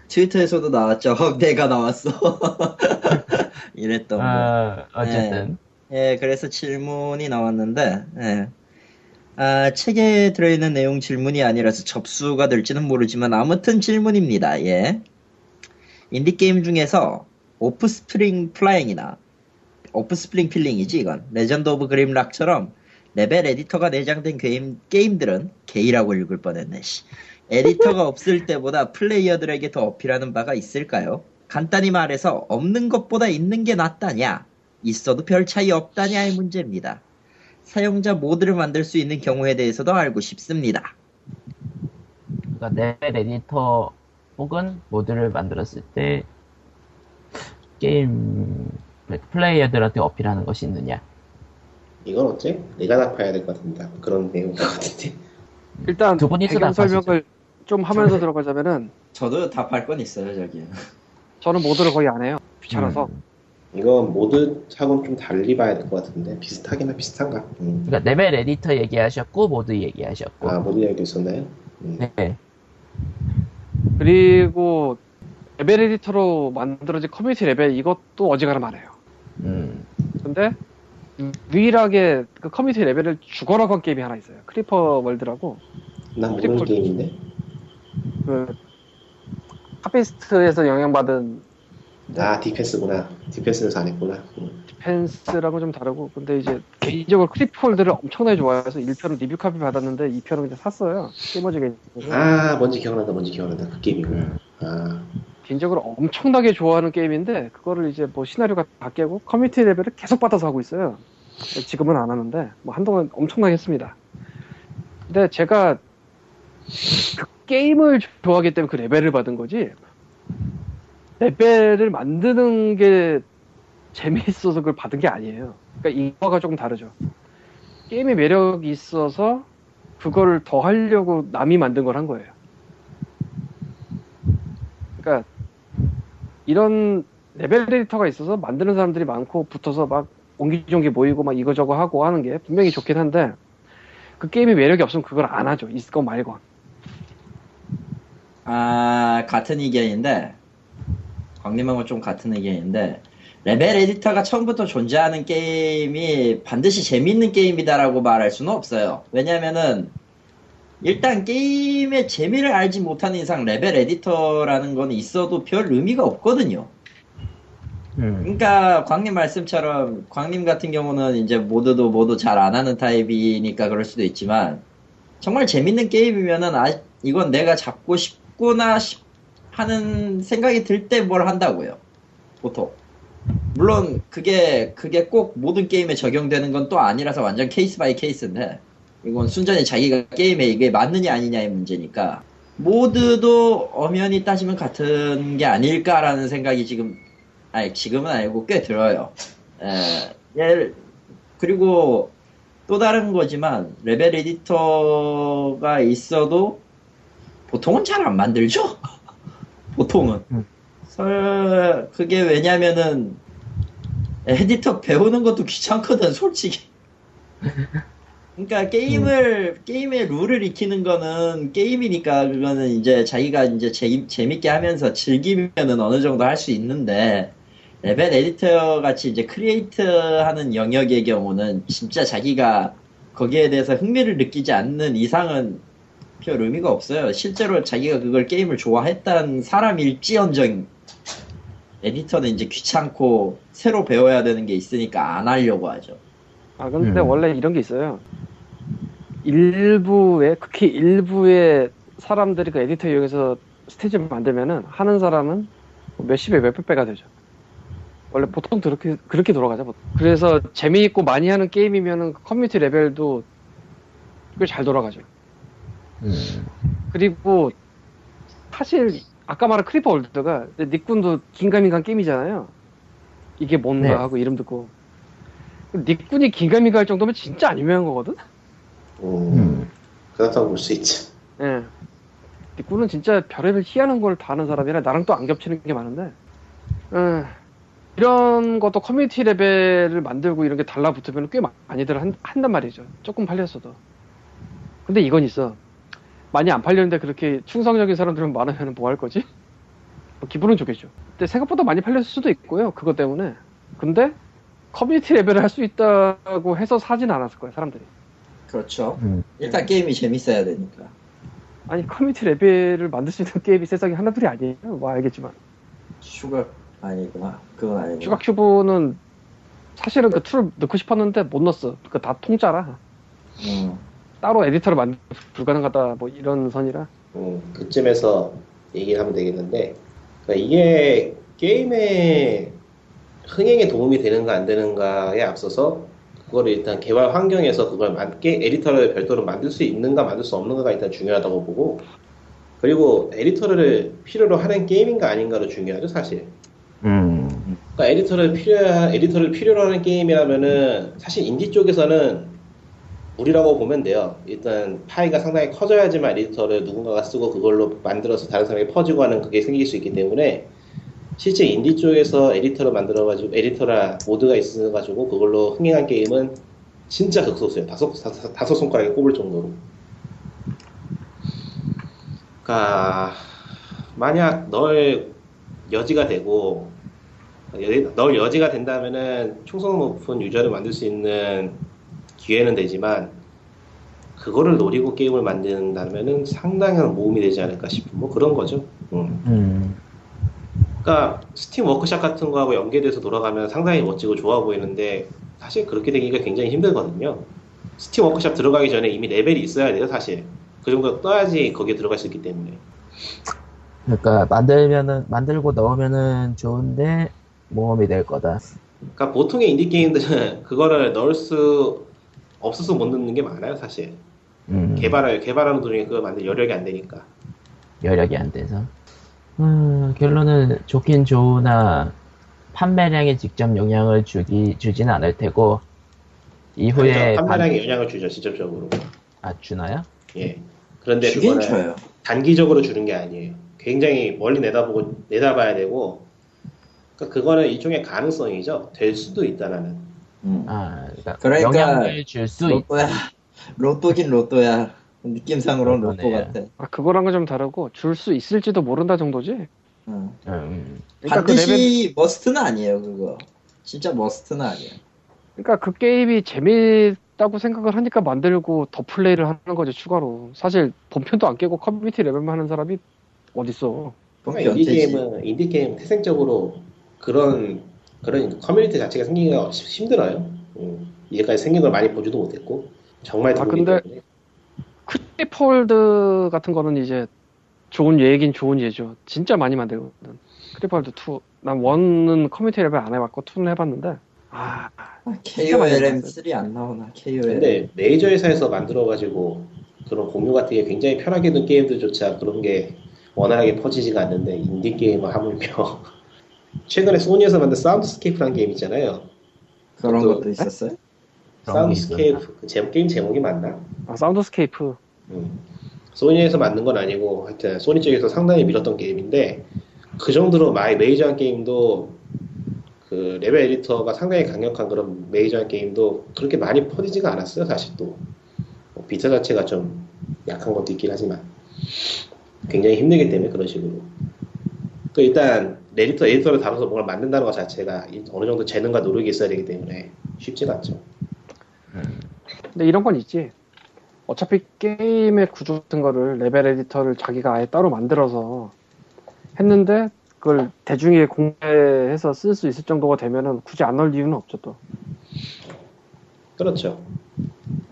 트위터에서도 나왔죠. 내가 나왔어. 이랬던 거. 어, 어쨌든. 예, 그래서 질문이 나왔는데, 예. 아, 책에 들어있는 내용 질문이 아니라서 접수가 될지는 모르지만 아무튼 질문입니다. 예. 인디게임 중에서 오프스프링 플라잉이나 오프스프링 필링이지 이건 레전드 오브 그림락처럼 레벨 에디터가 내장된 게임, 게임들은 게이라고 읽을 뻔했네 씨. 에디터가 없을 때보다 플레이어들에게 더 어필하는 바가 있을까요? 간단히 말해서 없는 것보다 있는 게 낫다냐 있어도 별 차이 없다냐의 문제입니다. 사용자 모드를 만들 수 있는 경우에 대해서도 알고 싶습니다. 그러니까 레벨 에디터 혹은 모드를 만들었을 때 게임 플레이어들한테 어필하는 것이 있느냐. 이건 어째? 내가 답해야 될 것 같은데 그런 내용 같은데. 일단 두 분이서 배경. 설명을 좀 하면서 들어가자면은 저도 답할 건 있어요, 저기. 저는 모드를 거의 안 해요. 귀찮아서. 음. 이건 모드하고는 좀 달리 봐야 될 것 같은데 비슷하긴 하 비슷한가? 음. 그러니까 레벨 에디터 얘기하셨고 모드 얘기하셨고. 아 모드 이야기 있었나요? 음. 네. 그리고 레벨 에디터로 만들어진 커뮤니티 레벨 이것도 어지간하면 안 해요. 음. 근데 유일하게 그 커뮤니티 레벨을 죽어라고 한 게임이 하나 있어요. 크리퍼 월드라고 난 모르는 크리퍼- 게임인데. 그 카피스트에서 영향받은 아 디펜스구나. 디펜스에서 안 했구나. 음. 디펜스랑은 좀 다르고 근데 이제 개인적으로 크리퍼 월드를 엄청나게 좋아해서 1편은 리뷰 카피 받았는데 2편은 그냥 샀어요. 게임머지게 아 뭔지 기억난다. 뭔지 기억난다. 그 게임이구나. 아 개인적으로 엄청나게 좋아하는 게임인데 그거를 이제 뭐 시나리오가 다 깨고 커뮤니티 레벨을 계속 받아서 하고 있어요. 지금은 안 하는데 뭐 한동안 엄청나게 했습니다. 근데 제가 그 게임을 좋아하기 때문에 그 레벨을 받은 거지. 레벨을 만드는 게 재미있어서 그걸 받은 게 아니에요. 그러니까 이거가 조금 다르죠. 게임의 매력이 있어서 그걸 더 하려고 남이 만든 걸 한 거예요. 그러니까 이런 레벨 에디터가 있어서 만드는 사람들이 많고 붙어서 막 옹기종기 모이고 막 이거저거 하고 하는 게 분명히 좋긴 한데 그 게임의 매력이 없으면 그걸 안 하죠. 있건 말건. 아 같은 의견인데 광님하고 좀 같은 의견인데 레벨 에디터가 처음부터 존재하는 게임이 반드시 재밌는 게임이다라고 말할 수는 없어요. 왜냐면은 일단 게임의 재미를 알지 못하는 이상 레벨 에디터라는 건 있어도 별 의미가 없거든요. 음. 그러니까 광님 말씀처럼 광님 같은 경우는 이제 mod도 mod 잘 안 하는 타입이니까 그럴 수도 있지만 정말 재밌는 게임이면은 아 이건 내가 잡고 싶구나 싶- 하는 생각이 들 때 뭘 한다고요. 보통. 물론 그게 그게 꼭 모든 게임에 적용되는 건 또 아니라서 완전 case by case인데 이건 순전히 자기가 게임에 이게 맞느냐 아니냐의 문제니까 mod도 엄연히 따지면 같은 게 아닐까라는 생각이 지금 아니 지금은 아니고 꽤 들어요. 에, 예, 그리고 또 다른 거지만 레벨 에디터가 있어도 보통은 잘 안 만들죠. 보통은. 음. 설 그게 왜냐면은 에디터 배우는 것도 귀찮거든 솔직히. 그러니까 게임을 게임의 룰을 익히는 거는 게임이니까 그거는 이제 자기가 이제 재, 재밌게 하면서 즐기면은 어느 정도 할 수 있는데 레벨 에디터 같이 이제 create 하는 영역의 경우는 진짜 자기가 거기에 대해서 흥미를 느끼지 않는 이상은 별 의미가 없어요. 실제로 자기가 그걸 게임을 좋아했던 사람일지언정 에디터는 이제 귀찮고 새로 배워야 되는 게 있으니까 안 하려고 하죠. 아 근데 음. 원래 이런 게 있어요. 일부의 극히 일부의 사람들이 그 에디터 이용해서 스테이지를 만들면은 하는 사람은 뭐 몇십에 몇백 배가 되죠. 원래 보통 그렇게 그렇게 돌아가죠. 보통. 그래서 재미있고 많이 하는 게임이면은 그 커뮤니티 레벨도 꽤 잘 돌아가죠. 음. 그리고 사실 아까 말한 Creeper World가 닉군도 긴가민가한 게임이잖아요. 이게 뭔가 네. 하고 이름 듣고 닉군이 긴가민가 할 정도면 진짜 안 유명한 거거든. 음, 음. 그렇다고 볼 수 있지. 예. 닉군은 진짜 별의별 희한한 걸 다 하는 사람이라 나랑 또 안 겹치는 게 많은데 예. 이런 것도 커뮤니티 레벨을 만들고 이런 게 달라붙으면 꽤 많이들 한, 한단 말이죠. 조금 팔렸어도. 근데 이건 있어. 많이 안 팔렸는데 그렇게 충성적인 사람들은 많으면 뭐 할 거지? 뭐 기분은 좋겠죠. 근데 생각보다 많이 팔렸을 수도 있고요. 그것 때문에. 근데 커뮤니티 레벨을 할 수 있다고 해서 사진 않았을 거예요, 사람들이. 그렇죠. 음. 일단 게임이 재밌어야 되니까. 아니, 커뮤니티 레벨을 만들 수 있는 게임이 세상에 하나둘이 아니에요. 뭐 알겠지만. Sugar 아니구나. 그건 아니구나. Sugar Cube는 사실은 그 툴을 넣고 싶었는데 못 넣었어. 그 다 통짜라. 음. 따로 에디터를 만들 불가능하다 뭐 이런 선이라. 음, 그쯤에서 얘기를 하면 되겠는데, 그러니까 이게 게임의 흥행에 도움이 되는가 안 되는가에 앞서서 그거를 일단 개발 환경에서 그걸 만, 게, 에디터를 별도로 만들 수 있는가 만들 수 없는가가 일단 중요하다고 보고 그리고 에디터를 필요로 하는 게임인가 아닌가도 중요하죠 사실. 음. 그러니까 에디터를 필요 에디터를 필요로 하는 게임이라면은 사실 인디 쪽에서는 무리라고 보면 돼요. 일단 파이가 상당히 커져야지만 에디터를 누군가가 쓰고 그걸로 만들어서 다른 사람에게 퍼지고 하는 그게 생길 수 있기 때문에 실제 인디 쪽에서 에디터를 만들어가지고 에디터라 mod가 있어가지고 그걸로 흥행한 게임은 진짜 극소수예요. 다섯, 다섯, 다섯 손가락에 꼽을 정도로. 그러니까 만약 널 여지가 되고 여- 널 여지가 된다면은 충성 높은 유저를 만들 수 있는 기회는 되지만 그거를 노리고 게임을 만든다면은 상당한 모험이 되지 않을까 싶은 뭐 그런 거죠. 음. 음. 그러니까 스팀 워크샵 같은 거하고 연계돼서 돌아가면 상당히 멋지고 좋아 보이는데 사실 그렇게 되기가 굉장히 힘들거든요. Steam Workshop 들어가기 전에 이미 레벨이 있어야 돼요, 사실. 그 정도 떠야지 거기에 들어갈 수 있기 때문에. 그러니까 만들면은 만들고 넣으면은 좋은데 모험이 될 거다. 그러니까 보통의 인디 게임들은 그거를 넣을 수 없어서 못 넣는 게 많아요, 사실. 음, 개발할 개발하는 도중에 그걸 만들 여력이 안 되니까. 여력이 안 돼서. 음, 결론은 좋긴 좋으나 판매량에 직접 영향을 주기 주지는 않을 테고 이후에 판매량에 반- 영향을 주죠 직접적으로. 아 주나요? 예. 그런데 주긴 그거는 줘요. 단기적으로 주는 게 아니에요. 굉장히 멀리 내다보고 내다봐야 되고. 그러니까 그거는 일종의 가능성이죠. 될 수도 있다라는. 음. 아 그러니까, 그러니까 영향을 줄 수 있. 로또야. 로또긴 로또야. 느낌상으로는 로또. 같아. 아, 그거랑은 좀 다르고 줄 수 있을지도 모른다 정도지. 응. 음, 그러니까 그 레벨, 반드시 must는 아니에요, 그거. 진짜 must는 아니에요. 그러니까 그 게임이 재밌다고 생각을 하니까 만들고 더 플레이를 하는 거지 추가로. 사실 본편도 안 깨고 커뮤니티 레벨만 하는 사람이 어딨어. 그러니까 인디 게임은 인디 게임 태생적으로 그런 그런 커뮤니티 자체가 생기기가 힘들어요. 음, 이제까지 생긴 걸 많이 보지도 못했고 정말 아, 근데- 때문에. Creeper World 같은 거는 이제 좋은 예긴 좋은 예죠. 진짜 많이 만들거든. Creeper World 2. 난 1은 커뮤니티 레벨 안 해봤고 2는 해봤는데 아 KOLM3 안 나오나, KOLM. 근데 메이저 회사에서 만들어가지고 그런 공유 같은 게 굉장히 편하게 둔 게임들조차 그런 게 원활하게 퍼지지가 않는데 인디 게임을 하물며 최근에 소니에서 만든 Sound Shapes라는 게임 있잖아요. 그런 또- 것도 있었어요? Sound Shapes 그 제목, 게임 제목이 맞나? 아, Sound Shapes 음. 소니에서 만든 건 아니고 하여튼 소니 쪽에서 상당히 밀었던 게임인데 그 정도로 마이 메이저한 게임도 그 레벨 에디터가 상당히 강력한 그런 메이저한 게임도 그렇게 많이 퍼지지가 않았어요 사실 또. 뭐 Vita 자체가 좀 약한 것도 있긴 하지만. 굉장히 힘들기 때문에 그런 식으로. 그 일단 에디터 에디터를 다뤄서 뭔가 만든다는 것 자체가 어느 정도 재능과 노력이 있어야 되기 때문에 쉽지가 않죠. 근데 이런 건 있지. 어차피 게임의 구조 같은 거를 레벨 에디터를 자기가 아예 따로 만들어서 했는데 그걸 대중에 공개해서 쓸 수 있을 정도가 되면은 굳이 안 넣을 이유는 없죠 또. 그렇죠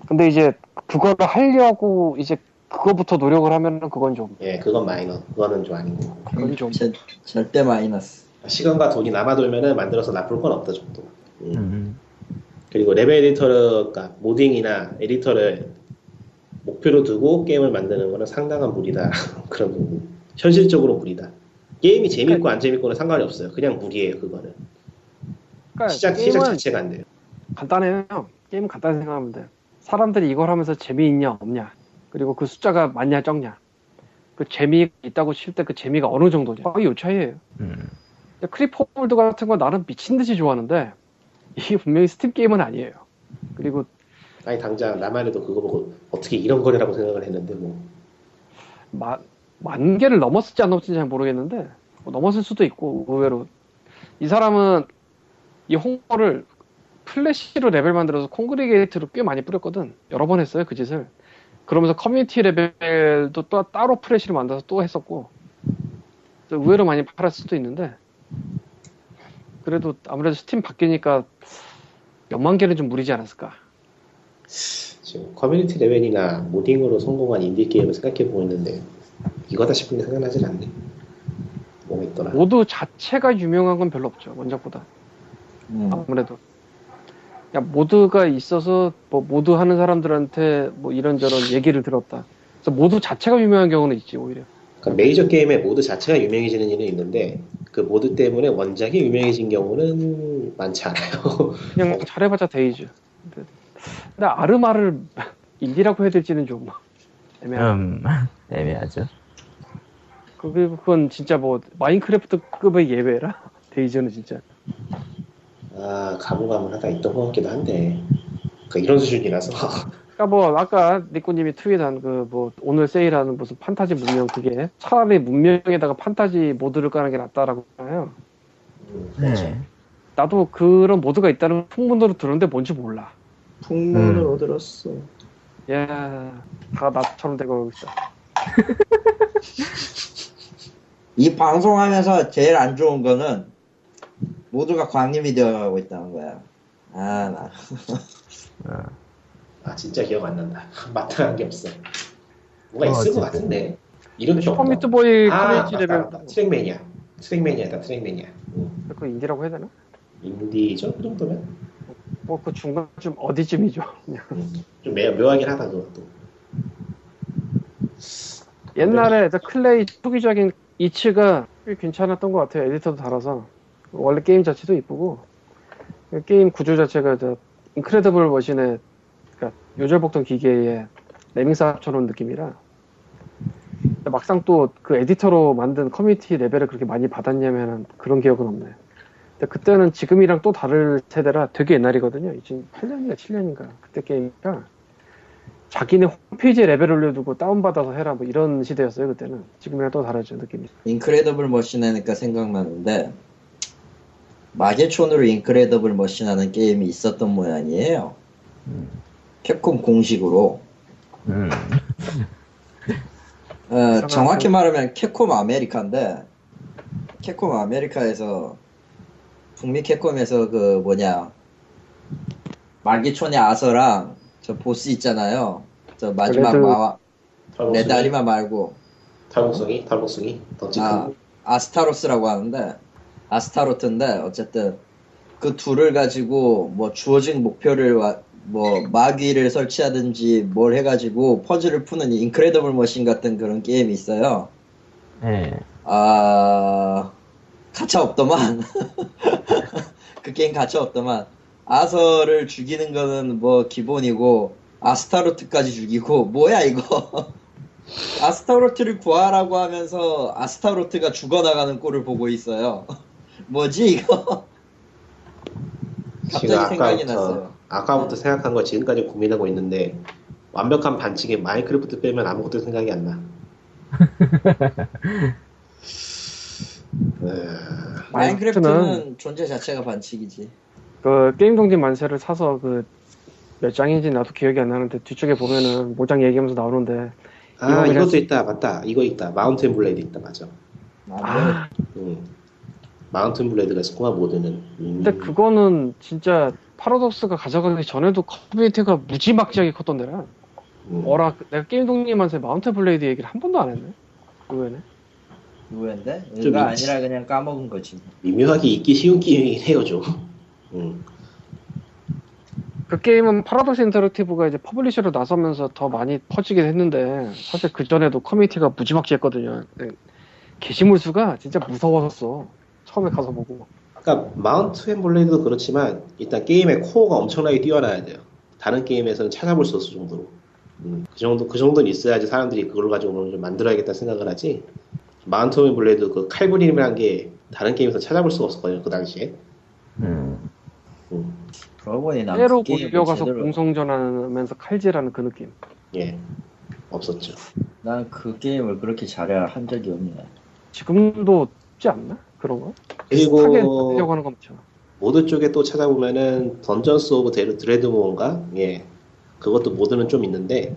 근데 이제 그거를 하려고 이제 그거부터 노력을 하면은 그건 좀 예 그건 마이너 그거는 좀 아니고 그건 좀 제- 절대 마이너스. 시간과 돈이 남아돌면은 만들어서 나쁠 건 없다 정도. 음. 음, 그리고 레벨 에디터를, 그러니까 modding이나 에디터를 목표로 두고 게임을 만드는 거는 상당한 무리다. 그런 부분. 현실적으로 무리다. 게임이 재밌고 안 재밌고는 상관이 없어요. 그냥 무리예요, 그거는. 그러니까 시작, 시작 자체가 안 돼요. 간단해요. 게임은 간단히 생각하면 돼. 사람들이 이걸 하면서 재미있냐 없냐 그리고 그 숫자가 많냐 적냐 그 재미 있다고 칠 때 그 재미가 어느 정도냐 거의 요 차이예요. 음. Creeper World 같은 거 나는 미친 듯이 좋아하는데 이게 분명히 스팀 게임은 아니에요. 그리고 아니, 당장 나만 해도 그거 보고 어떻게 이런 거래라고 생각을 했는데, 뭐. 마- 만 개를 넘었을지 안 넘었을지 잘 모르겠는데 뭐 넘었을 수도 있고 의외로. 이 사람은 이 홍보를 플래시로 레벨 만들어서 Kongregate로 꽤 많이 뿌렸거든. 여러 번 했어요 그 짓을. 그러면서 커뮤니티 레벨도 또 따로 플래시를 만들어서 또 했었고 또 의외로 많이 팔았을 수도 있는데 그래도 아무래도 스팀 바뀌니까 몇만 개는 좀 무리지 않았을까 지금 커뮤니티 레벨이나 modding으로 성공한 인디 게임을 생각해 보고 있는데, 이거다 싶은 게 생각나질 않네. 뭐가 있더라. mod 자체가 유명한 건 별로 없죠 원작보다 음. 아무래도 야 mod가 있어서 뭐 mod 하는 사람들한테 뭐 이런저런 얘기를 들었다. 그래서 mod 자체가 유명한 경우는 있지 오히려. 그러니까 메이저 게임의 mod 자체가 유명해지는 일은 있는데 그 mod 때문에 원작이 유명해진 경우는 많지 않아요. 그냥 잘해봤자 DayZ. 근데, Arma를 인디라고 해야 될지는 좀 애매한. 음, 애매하죠. 그 그건 진짜 뭐 Minecraft급의 예외라. DayZ는 진짜. 아 가물가물하다 있던 것 같기도 한데 그러니까 이런 수준이라서 그러니까 뭐 아까 니꾸님이 트윗한 그 뭐 오늘 세일하는 무슨 판타지 문명 그게 차라리 문명에다가 판타지 모드를 까는 게 낫다라고 하잖아요. 음, 네. 나도 그런 모드가 있다는 풍문으로 들었는데 뭔지 몰라. 풍문으로 들었어. 야, 다 나처럼 되고 있어. 이 방송하면서 제일 안 좋은 거는 모두가 광님이 되어가고 있다는 거야. 아, 나. 어, 아 진짜 기억 안 난다 마땅한 게 없어 뭐가 어, 있을 것. 같은데 이름이 없나? Super Meat Boy 아 커뮤니티 레벨 TrackMania TrackMania다 TrackMania 음, 그거 인디라고 해야 되나? 인디죠 그 정도면 뭐 그 중간쯤 어디쯤이죠. 음, 좀 묘, 묘하긴 하다 그것도 옛날에 저 Klei 초기작인 Eets가 꽤 괜찮았던 것 같아요. 에디터도 달아서. 원래 게임 자체도 이쁘고, 게임 구조 자체가 저, Incredible Machine의, 그러니까 요절복통 기계에 Lemmings 합쳐놓은 느낌이라, 막상 또 그 에디터로 만든 커뮤니티 레벨을 그렇게 많이 받았냐면 그런 기억은 없네. 근데 그때는 지금이랑 또 다를 세대라 되게 옛날이거든요. 2008년인가 7년인가. 그때 게임이니까. 자기네 홈페이지에 레벨 올려두고 다운받아서 해라 뭐 이런 시대였어요 그때는 지금이랑 또 다르죠 느낌이 Incredible Machine 하니까 생각나는데 마계촌으로 Incredible Machine 하는 게임이 있었던 모양이에요. 캡콤 공식으로. 음. 어, 정확히 말하면 캡콤 아메리카인데 캡콤 아메리카에서 북미 캡콤에서 그 뭐냐 마계촌의 아서랑 저 보스 있잖아요. 저 마지막 마와 레다리마 말고 탈북성이 덩치 아. 아스타로스라고 하는데 아스타로트인데 어쨌든 그 둘을 가지고 뭐 주어진 목표를 와- 뭐 마귀를 설치하든지 뭘 해가지고 퍼즐을 푸는 인크레더블 머신 같은 그런 게임이 있어요. 예. 아 가차 없더만. 그 게임 가차 없더만. 아서를 죽이는 거는 뭐 기본이고 아스타로트까지 죽이고 뭐야 이거? 아스타로트를 구하라고 하면서 아스타로트가 죽어나가는 꼴을 보고 있어요. 뭐지 이거? 갑자기 생각이 아까부터, 났어요. 아까부터 생각한 거 지금까지 고민하고 있는데 완벽한 반칙에 마인크래프트 빼면 아무것도 생각이 안 나. 에, Minecraft는 존재 자체가 반칙이지 그 게임 동진 만세를 사서 그 몇 장인지 나도 기억이 안 나는데 뒤쪽에 보면은 모장 얘기하면서 나오는데 아 이것도 쓰- 있다 맞다 이거 있다 Mount & Blade 있다 맞아. 아 음. Mount & Blade가 있었구나 mod는. 음. 근데 그거는 진짜 Paradox가 가져가기 전에도 커뮤니티가 무지막지하게 컸던데라 음. 어라 내가 게임 동진 만세 Mount & Blade 얘기를 한 번도 안 했네 의외네 누구인데? 좀 의가 있지. 아니라 그냥 까먹은 거지 미묘하게 잊기 쉬운 게임이긴 해요 좀. 음. 그 게임은 Paradox Interactive가 이제 publisher로 나서면서 더 많이 퍼지긴 했는데 사실 그 전에도 커뮤니티가 무지막지했거든요. 네. 게시물 수가 진짜 무서웠어. 처음에 가서 보고. 그러니까 Mount & Blade도 그렇지만 일단 게임의 코어가 엄청나게 뛰어나야 돼요. 다른 게임에서는 찾아볼 수 없을 정도로. 음, 그 정도 그 정도는 있어야지 사람들이 그걸 가지고 좀 만들어야겠다 생각을 하지. Mount and Blade 그 칼부림이란 게 다른 게임에서 찾아볼 수가 없었거든요 그 당시에. 음. 음, 그러고 보니 난 때로 그 게임을 몰려가서 제대로 공성전하면서 칼질하는 그 느낌. 예, 없었죠. 난 그 게임을 그렇게 잘해 한 적이 없네 지금도 없지 않나? 그런 거? 그리고 하려고 하는 거. 모드 쪽에 또 찾아보면은 Dungeons of the Dredmor인가? 예. 그것도 모드는 좀 있는데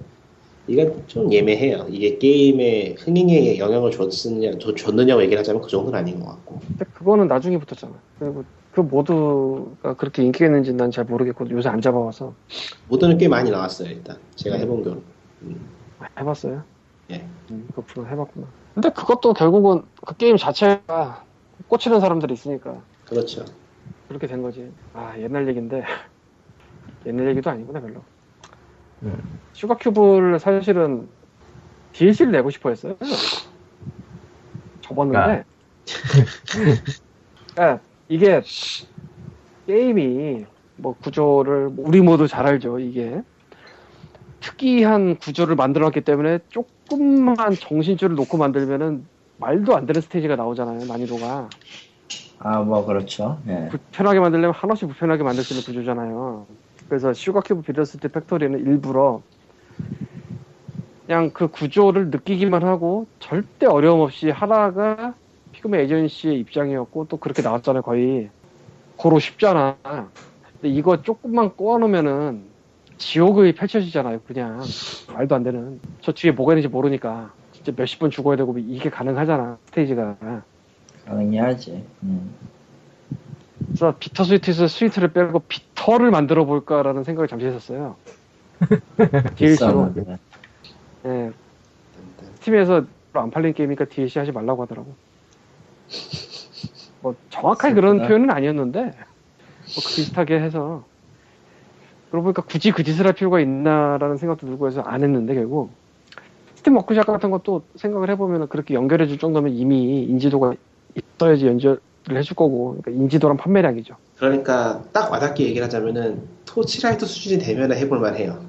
이건 좀 예매해요. 이게 게임의 흥행에 영향을 줬느냐, 줬- 줬느냐고 얘기를 하자면 그 정도는 아닌 것 같고. 근데 그거는 나중에 붙었잖아. 그리고 그 모두가 그렇게 인기가 있는지 난 잘 모르겠고 요새 안 잡아와서 모드는 꽤 많이 나왔어요, 일단. 제가 해본 경우. 해봤어요. 예. 음, 그렇구나 해봤구나. 근데 그것도 결국은 그 게임 자체가 꽂히는 사람들이 있으니까 그렇죠. 그렇게 된 거지. 아 옛날 얘기인데 옛날 얘기도 아니구나 별로. 음. Sugar Cube를 사실은 DLC를 내고 싶어 했어요. 접었는데 그러니까 이게 게임이 뭐 구조를 우리 모두 잘 알죠 이게 특이한 구조를 만들었기 때문에 조금만 정신줄을 놓고 만들면은 말도 안 되는 스테이지가 나오잖아요 난이도가 아 뭐 그렇죠 예. 불편하게 만들려면 한없이 불편하게 만들 수 있는 구조잖아요. 그래서 Sugar Cube Bittersweet Factory는 일부러 그냥 그 구조를 느끼기만 하고 절대 어려움 없이 하다가 피그민 에이전시의 입장이었고 또 그렇게 나왔잖아요 거의. 고로 쉽잖아. 근데 이거 조금만 꼬아놓으면은 지옥이 펼쳐지잖아요 그냥. 말도 안 되는. 저 뒤에 뭐가 있는지 모르니까 진짜 몇십 번 죽어야 되고 이게 가능하잖아 스테이지가. 가능히 하지. 음. 그래서 비터 스위트에서 스위트를 빼고 비터를 만들어 볼까라는 생각을 잠시 했었어요. DLC로. 예. 스팀에서 안 팔린 게임이니까 DLC 하지 말라고 하더라고. 뭐 정확하게 그런. 표현은 아니었는데 뭐 비슷하게 해서 그러고 보니까 굳이 그 짓을 할 필요가 있나라는 생각도 들고 해서 안 했는데 결국 Steam Workshop 같은 것도 생각을 해보면 그렇게 연결해줄 정도면 이미 인지도가 있어야지 연결을 해줄 거고 그러니까 인지도랑 판매량이죠. 그러니까 딱 와닿게 얘기를 하자면은 Torchlight 수준이 되면 해볼 만 해요.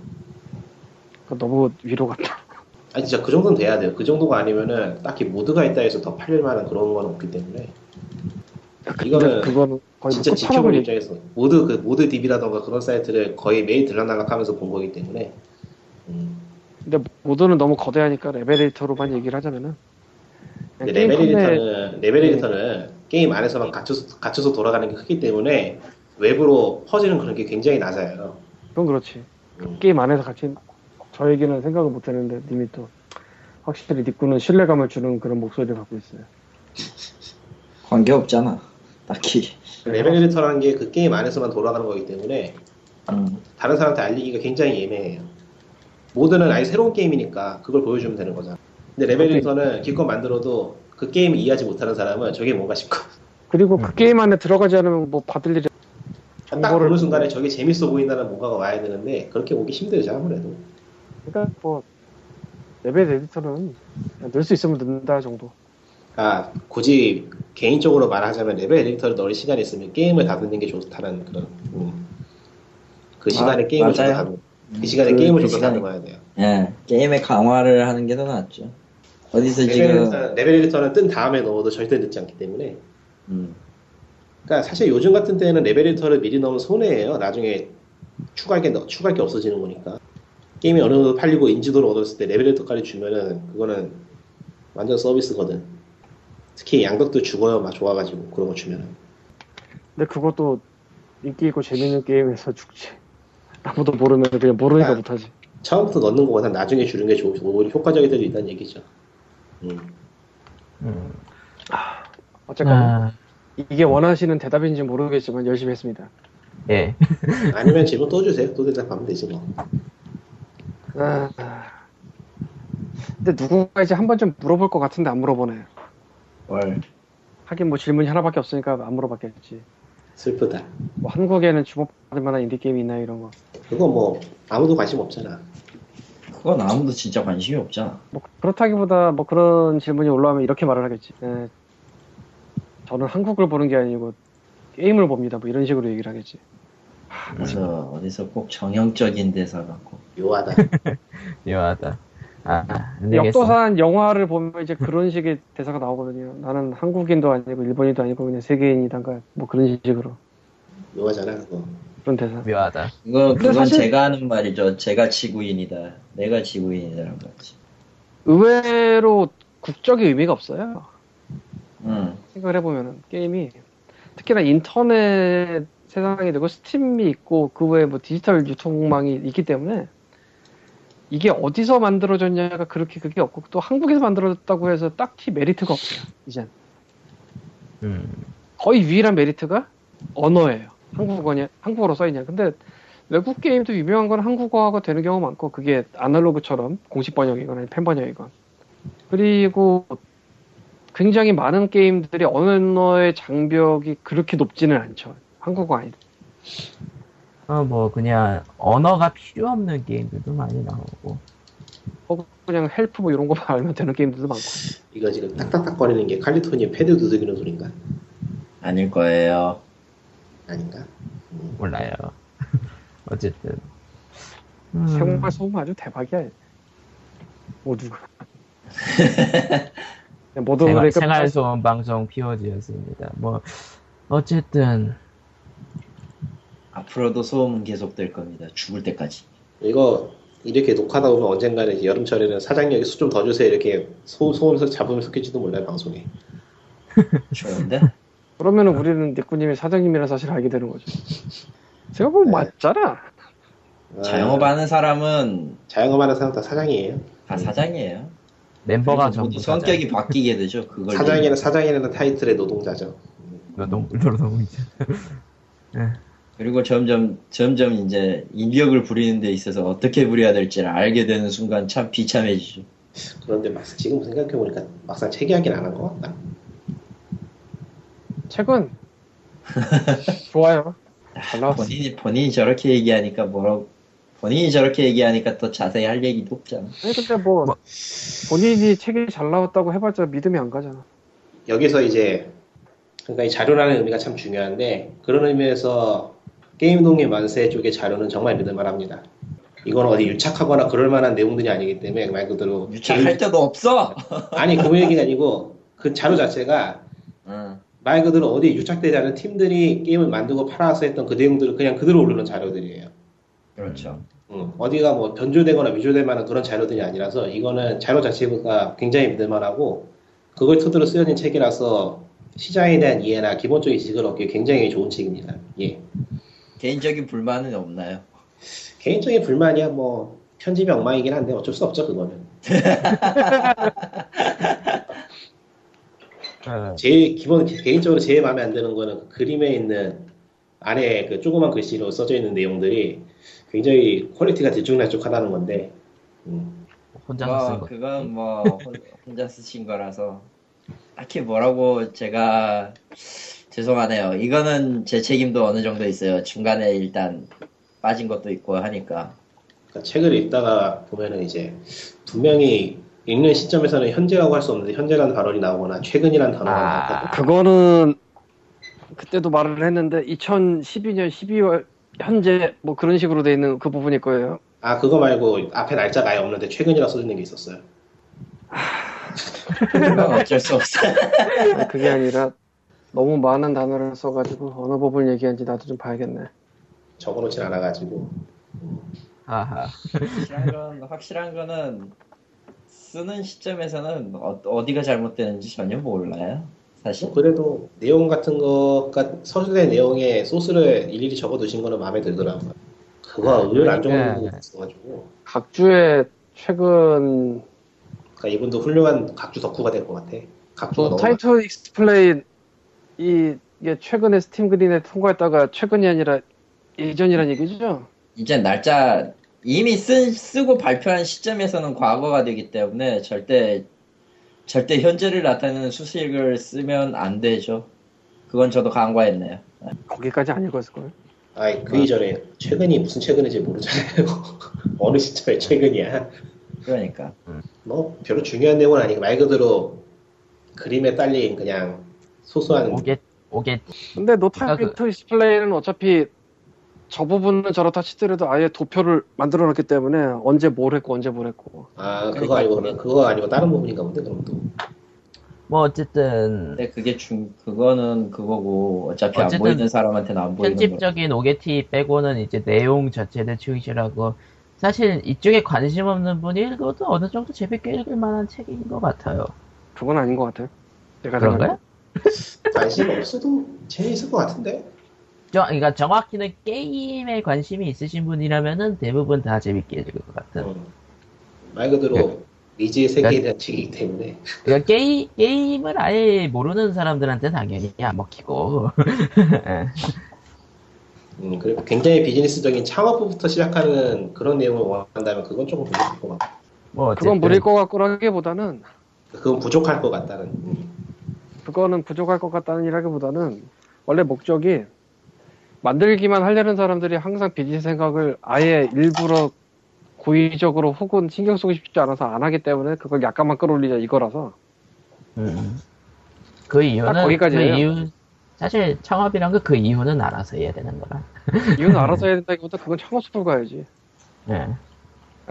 그러니까 너무 위로 갔다. 아니 진짜 그 정도는 돼야 돼요. 그 정도가 아니면은 딱히 모드가 있다 해서 더 팔릴 만한 그런 건 없기 때문에 이거는 그거는 거의 진짜 뭐 끝판왕을 입장에서 모드 그 Mod DB라던가 그런 사이트를 거의 매일 들락날락하면서 본 거기 때문에 음. 근데 모드는 너무 거대하니까 레벨 에디터로만 얘기를 하자면은 레벨 판매- 에디터는 레벨 에디터는 게임 안에서만 갇혀서, 갇혀서 돌아가는 게 크기 때문에 외부로 퍼지는 그런 게 굉장히 낮아요. 그건 그렇지. 음. 게임 안에서 같이 저 얘기는 생각을 못 했는데 님이 또 확실히 닉구는 신뢰감을 주는 그런 목소리를 갖고 있어요. 관계 없잖아. 딱히. 레벨 에디터라는 게 그 게임 안에서만 돌아가는 거기 때문에 음. 다른 사람한테 알리기가 굉장히 애매해요. 모드는 아예 새로운 게임이니까 그걸 보여주면 되는 거잖아. 근데 레벨 오케이. 에디터는 기껏 만들어도 그 게임을 이해하지 못하는 사람은 저게 뭔가 싶고 그리고 음. 그 게임 안에 들어가지 않으면 뭐 받을 일이 딱 보는 순간에 저게 재밌어 보인다는 뭔가가 와야 되는데 그렇게 오기 힘들죠 아무래도. 그러니까 뭐 레벨 에디터는 넣을 수 있으면 넣는다 정도. 아 굳이 개인적으로 말하자면 레벨 에디터를 넣을 시간이 있으면 게임을 다듬는 게 좋다는 그런 음. 그 시간에 아, 게임을 좀 맞아요. 더 다듬 그 시간에 그- 게임을 그좀더 시간에- 다듬어야 돼요. 예. 게임의 강화를 하는 게 더 낫죠. 어디서 레벨, 지금 레벨 에디터는 뜬 다음에 넣어도 절대 늦지 않기 때문에 음. 그러니까 사실 요즘 같은 때는 레벨 에디터를 미리 넣으면 손해예요. 나중에 추가할 게, 넣- 추가할 게 없어지는 거니까. 게임이 어느 정도 팔리고 인지도를 얻었을 때 레벨 에디터까지 주면은 그거는 완전 서비스거든. 특히 양덕도 죽어요. 막 좋아가지고 그런 거 주면은. 근데 그것도 인기 있고 재밌는 게임에서 죽지. 아무도 모르면 그냥 모르니까 아. 못하지. 처음부터 넣는 거보다 나중에 주는 게 좋고 오히려 효과적일 때도 있다는 얘기죠. 음. 음. 어쨌건 아, 이게 원하시는 대답인지 모르겠지만 열심히 했습니다. 예. 아니면 질문 또 주세요. 또 대답하면 되지 뭐. 아, 근데 누군가 이제 한 번쯤 물어볼 것 같은데 안 물어보네. 월. 하긴 뭐 질문이 하나밖에 없으니까 안 물어봤겠지. 슬프다. 뭐 한국에는 주목받을 만한 인디 게임 있나 이런 거. 그거 뭐 아무도 관심 없잖아. 그건 아무도 진짜 관심이 없잖아. 뭐 그렇다기보다 뭐 그런 질문이 올라오면 이렇게 말을 하겠지. 예, 저는 한국을 보는 게 아니고 게임을 봅니다. 뭐 이런 식으로 얘기를 하겠지. 그래서 어디서 꼭 정형적인 대사 갖고. 묘하다. 묘하다. 아. 역도산 영화를 보면 이제 그런 식의 대사가 나오거든요. 나는 한국인도 아니고 일본인도 아니고 그냥 세계인이단가 뭐 그런 식으로 묘하잖아 그거. 그런 대사. 묘하다. 이거 근데 그건 사실- 제가 하는 말이죠. 제가 지구인이다. 내가 지구인이라는 거지. 의외로 국적의 의미가 없어요. 응. 생각을 해보면은 게임이 특히나 인터넷 세상이 되고 스팀이 있고 그 외에 뭐 디지털 유통망이 있기 때문에 이게 어디서 만들어졌냐가 그렇게 그게 없고 또 한국에서 만들어졌다고 해서 딱히 메리트가 없어요. 이젠 음. 거의 유일한 메리트가 언어예요. 한국어냐 한국어로 써있냐. 근데 외국 게임도 유명한 건 한국어가 되는 경우가 많고 그게 아날로그처럼 공식 번역이거나 아니면 팬 번역이건 그리고 굉장히 많은 게임들이 언어의 장벽이 그렇게 높지는 않죠. 한국어 아니다. 어, 뭐, 그냥, 언어가 필요 없는 게임들도 많이 나오고. 혹은 그냥 help 뭐 이런 거만 알면 되는 게임들도 많고. 이거 지금 딱딱딱 거리는 게 칼리토니 패드 두들기는 소린가? 아닐 거예요. 아닌가? 음. 몰라요. 어쨌든. 음, 생활 소음 아주 대박이야. 모두가. 모두 생활, 그러니까 생활 소음 방송 POG였습니다. 뭐, 어쨌든, 앞으로도 소음은 계속될 겁니다. 죽을 때까지. 이거 이렇게 녹화다 보면 언젠가는 여름철에는 사장님이 수좀 더 주세요 이렇게 소, 소음서 잡으면 섞일지도 몰라요 방송에 좋은데? 그러면 은 우리는 닉구님이 사장님이라는 사실을 알게 되는 거죠. 제가 보면 네. 맞잖아. 자영업 하는 사람은 자영업 하는 사람 다 사장이에요 다 사장이에요. 멤버가 전부 성격이 바뀌게 되죠. 그걸 사장이는 사장이라는 타이틀의 노동자죠 노동, 노동이죠. 그리고 점점 점점 이제 인력을 부리는 데 있어서 어떻게 부려야 될지를 알게 되는 순간 참 비참해지죠. 그런데 막 지금 생각해보니까 막상 체계하긴 안 한 것 같다 책은 좋아요. 잘 나왔어. 본인이 본인이 저렇게 얘기하니까 뭐라고 본인이 저렇게 얘기하니까 또 자세히 할 얘기도 없잖아. 아니 근데 뭐 뭐. 본인이 책이 잘 나왔다고 해봤자 믿음이 안 가잖아. 여기서 이제 그러니까 이 자료라는 의미가 참 중요한데 그런 의미에서 게임 동의 만세 쪽의 자료는 정말 믿을만 합니다. 이건 어디 유착하거나 그럴 만한 내용들이 아니기 때문에 말 그대로 유착할 데도 없어. 아니 그 얘기가 아니고 그 자료 자체가 응. 말 그대로 어디 유착되지 않은 팀들이 게임을 만들고 팔아서 했던 그 내용들을 그냥 그대로 오르는 자료들이에요. 그렇죠. 음, 어디가 뭐 변조되거나 위조될 만한 그런 자료들이 아니라서 이거는 자료 자체가 굉장히 믿을만하고 그걸 토대로 쓰여진 책이라서 시장에 대한 이해나 기본적인 지식을 얻기 굉장히 좋은 책입니다. 예. 개인적인 불만은 없나요? 개인적인 불만이야 뭐 편집이 엉망이긴 한데 어쩔 수 없죠 그거는. 어, 제일 기본 개인적으로 제일 마음에 안 드는 거는 그 그림에 있는 안에 그 조그만 글씨로 써져 있는 내용들이 굉장히 quality가 들쭉날쭉하다는 건데 음, 혼자서 쓴 뭐 거. 그건 뭐 혼- 혼자 쓰신 거라서 딱히 뭐라고 제가 죄송하네요. 이거는 제 책임도 어느 정도 있어요. 중간에 일단 빠진 것도 있고 하니까 그러니까 책을 읽다가 보면은 이제 분명히 읽는 시점에서는 현재라고 할 수 없는데 현재라는 발언이 나오거나 최근이라는 단어가 아. 나오고 그거는 그때도 말을 했는데 2012년 12월 현재 뭐 그런 식으로 돼 있는 그 부분일 거예요. 아 그거 말고 앞에 날짜가 아예 없는데 최근이라 써있는 게 있었어요. 그건 어쩔 수 없어요. 그게 아니라 너무 많은 단어를 써가지고 어느 부분 얘기한지 나도 좀 봐야겠네. 적어놓진 않아가지고 하하. 확실한 건 확실한 거는 쓰는 시점에서는 어, 디가 잘못되는지 전혀 몰라요. 사실. 뭐 그래도 내용 같은 거가 서술의 내용에 소스를 일일이 적어두신 거는 마음에 들더라고요. 그거 의외로 안 좋은 그러니까. 부분이 있어가지고 각주의 최근 그러니까 이분도 훌륭한 각주 덕후가 될 것 같아. 각주가 뭐 너무 타이틀 익스플레인 이 이게 최근에 스팀 그린에 통과했다가 최근이 아니라 예전이란 얘기죠? 이제 날짜 이미 쓴, 쓰고 발표한 시점에서는 과거가 되기 때문에 절대 절대 현재를 나타내는 수식을 쓰면 안 되죠. 그건 저도 간과했네요. 거기까지 안 읽었을 걸. 아이 그 이전에 최근이 무슨 최근인지 모르잖아요. 어느 시점에 최근이야. 그러니까 뭐 별로 중요한 내용은 아니고 말 그대로 그림에 딸린 그냥 소소한 오게 오게 근데 노 그러니까 타이틀 익스플레인은 어차피 저 부분은 저렇다 치더라도 아예 도표를 만들어 놨기 때문에 언제 뭘 했고 언제 뭘 했고 아 그거 아니고 그거 아니고 다른 부분인가 본데 그럼 또 뭐 어쨌든 근데 그게 중 그거는 그거고 어차피 안 어쨌든 보이는 사람한테는 안 보이는 거. 편집적인 오게티 빼고는 이제 내용 자체를 충실하고 사실 이쪽에 관심 없는 분이 읽어도 어느 정도 재밌게 읽을 만한 책인 것 같아요. 그건 아닌 것 같아요. 내가 그런가요? 관심 없어도 재미있을 것 같은데 저, 그러니까 정확히는 게임에 관심이 있으신 분이라면은 대부분 다 재밌게 읽을 것 같은. 음. 말 그대로 미지의 세계에 대한 책이기 때문에 그러니까 게임, 게임을 아예 모르는 사람들한테는 당연히 안 먹히고. 예. 음, 그리고 굉장히 비즈니스적인 창업부부터 시작하는 그런 내용을 원한다면 그건 조금 부족할 것 같고 뭐 그건 어쨌든 무리일 것 같고라기보다는 그건 부족할 것 같다는 음. 그거는 부족할 것 같다는 이라기보다는 원래 목적이 만들기만 하려는 사람들이 항상 비즈니스 생각을 아예 일부러 고의적으로 혹은 신경 쓰고 싶지 않아서 안 하기 때문에 그걸 약간만 끌어올리자 이거라서 음. 그 이유는 딱 거기까지예요. 그 이유 사실 창업이란 거 그 이유는 알아서 해야 되는 거라. 이건 알아서 해야 된다기보다 그건 창업 스쿨 가야지 예.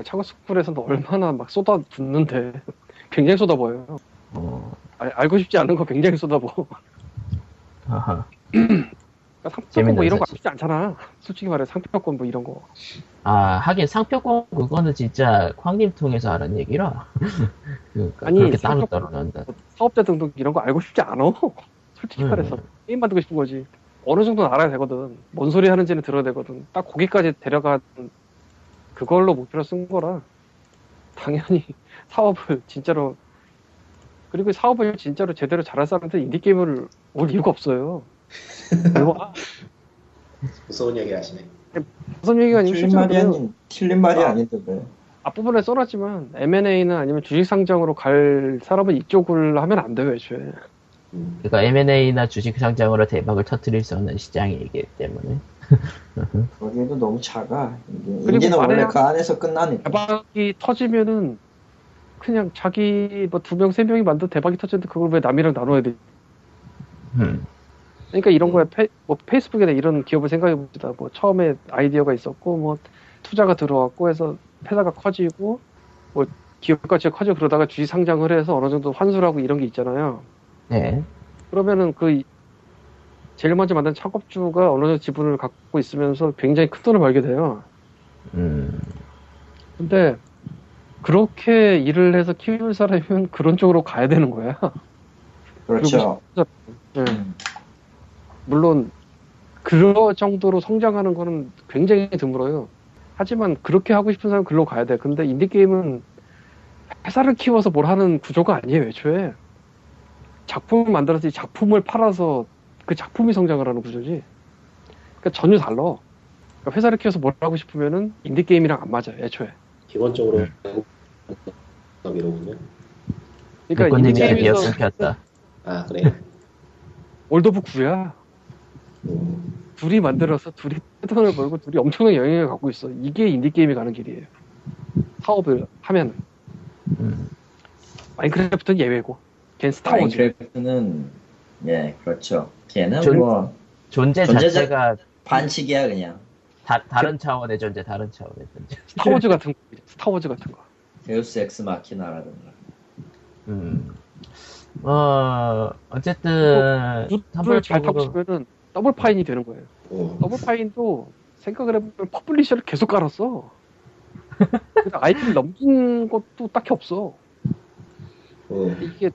창업 스쿨에서는 얼마나 막 쏟아붓는데 굉장히 쏟아부어요 어, 아, 알고 싶지 않은 거 굉장히 쏟아부어 아하. 그러니까 상표권 뭐 이런 거 싶지 않잖아. 솔직히 말해 상표권 뭐 이런 거. 아 하긴 상표권 그거는 진짜 광님 통해서 아는 얘기라. 그러니까 아니, 그렇게 따로 따로 난다. 사업자 등록 이런 거 알고 싶지 않아. 솔직히 음. 말해서. 게임 만들고 싶은 거지. 어느 정도는 알아야 되거든. 뭔 소리 하는지는 들어야 되거든. 딱 거기까지 데려가 그걸로 목표로 쓴 거라. 당연히 사업을 진짜로. 그리고 사업을 진짜로 제대로 잘할 사람한테 인디 게임을 올 이유가 없어요 이거 아, 무서운 얘기 하시네 무슨 얘기가 아니고 틀린 말이 아닌 틀린 말이 아. 아닌데 왜? 앞부분에 써놨지만 M&A는 아니면 주식 상장으로 갈 사람은 이쪽을 하면 안 돼요 애초에 음. 그러니까 M&A나 주식 상장으로 대박을 터뜨릴 수 없는 시장이기 때문에. 거기도 너무 작아. 인디는 원래 그 안에서 끝나니까. 대박이 터지면은 그냥 자기 뭐 두 명 세 명이 만든 대박이 터졌는데 그걸 왜 남이랑 나눠야 돼? 음. 그러니까 이런 거에 페, 뭐 페이스북이나 이런 기업을 생각해 봅시다. 뭐 처음에 아이디어가 있었고 뭐 투자가 들어왔고 해서 회사가 커지고 뭐 기업 가치가 커지고 그러다가 주식 상장을 해서 어느 정도 환수를 하고 이런 게 있잖아요. 네. 그러면은 그 이- 제일 먼저 만든 창업주가 어느 정도 지분을 갖고 있으면서 굉장히 큰 돈을 벌게 돼요. 음. 근데 그렇게 일을 해서 키울 사람이면 그런 쪽으로 가야 되는 거야. 그렇죠. 네. 음. 물론 그런 정도로 성장하는 거는 굉장히 드물어요. 하지만 그렇게 하고 싶은 사람은 글로 가야 돼. 근데 인디 게임은 회사를 키워서 뭘 하는 구조가 아니에요, 애초에. 작품을 만들어서 이 작품을 팔아서 그 작품이 성장을 하는 구조지. 그러니까 전혀 달라. 그러니까 회사를 키워서 뭘 하고 싶으면은 인디 게임이랑 안 맞아요, 애초에. 기본적으로 이러군요. 그러니까 백건님이 인디 드디어 게임에서 끊겼다. 아 그래. World of Goo야. 음, 둘이 만들어서 둘이 돈을 벌고 둘이 엄청난 영향을 갖고 있어. 이게 인디 게임이 가는 길이에요. 사업을 하면 음. 마인크래프트는 예외고, 걘 스타워즈. 마인크래프트는 예 그렇죠. 걔는 존- 뭐 존재 존재자- 자체가 반칙이야 그냥. 다, 다른 차원의 존재, 다른 차원의 존재. 스타워즈 같은 거, 스타워즈 같은 거. 데우스 엑스 마키나라든가. 음. 어, 어쨌든, 루트를 잘 타고 싶으면은 더블 파인이 되는 거예요. 음. 더블 파인도 생각을 해보면 publisher를 계속 깔았어. 아이템 넘긴 것도 딱히 없어. 음. 이게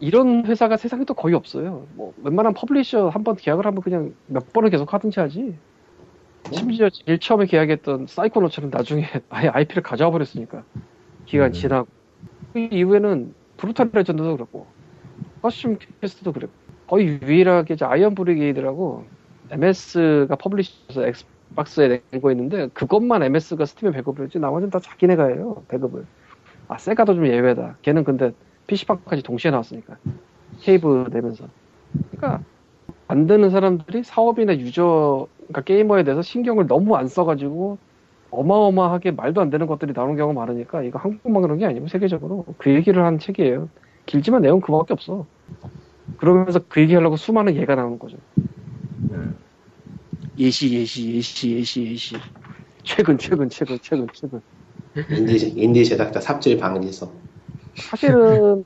이런 회사가 세상에 또 거의 없어요. 뭐 웬만한 publisher 한 번 계약을 하면 그냥 몇 번을 계속 하든지 하지. 심지어 제일 처음에 계약했던 사이코너츠처럼 나중에 아예 IP를 가져와 버렸으니까 기간 음. 지나고 그 이후에는 브루탈 레전드도 그렇고 코스튬 퀘스트도 그랬고 거의 유일하게 아이언 브리게이드라고 MS가 publisher에서 엑스박스에 내고 있는데 그것만 MS가 스팀에 배급을 했지 나머지는 다 자기네가 해요 배급을. 아 세가도 좀 예외다. 걔는 근데 PC방까지 동시에 나왔으니까 케이브 내면서. 그러니까 만드는 사람들이 사업이나 유저 그러니까 게이머에 대해서 신경을 너무 안 써가지고 어마어마하게 말도 안 되는 것들이 나오는 경우가 많으니까 이거 한국만 그런 게 아니고 세계적으로 그 얘기를 한 책이에요. 길지만 내용 그거밖에 없어 그러면서 그 얘기하려고 수많은 예가 나오는 거죠 음. 예시 예시 예시 예시 예시 최근 최근 최근 최근 최근 인디 인디 제작자 삽질 방지서. 사실은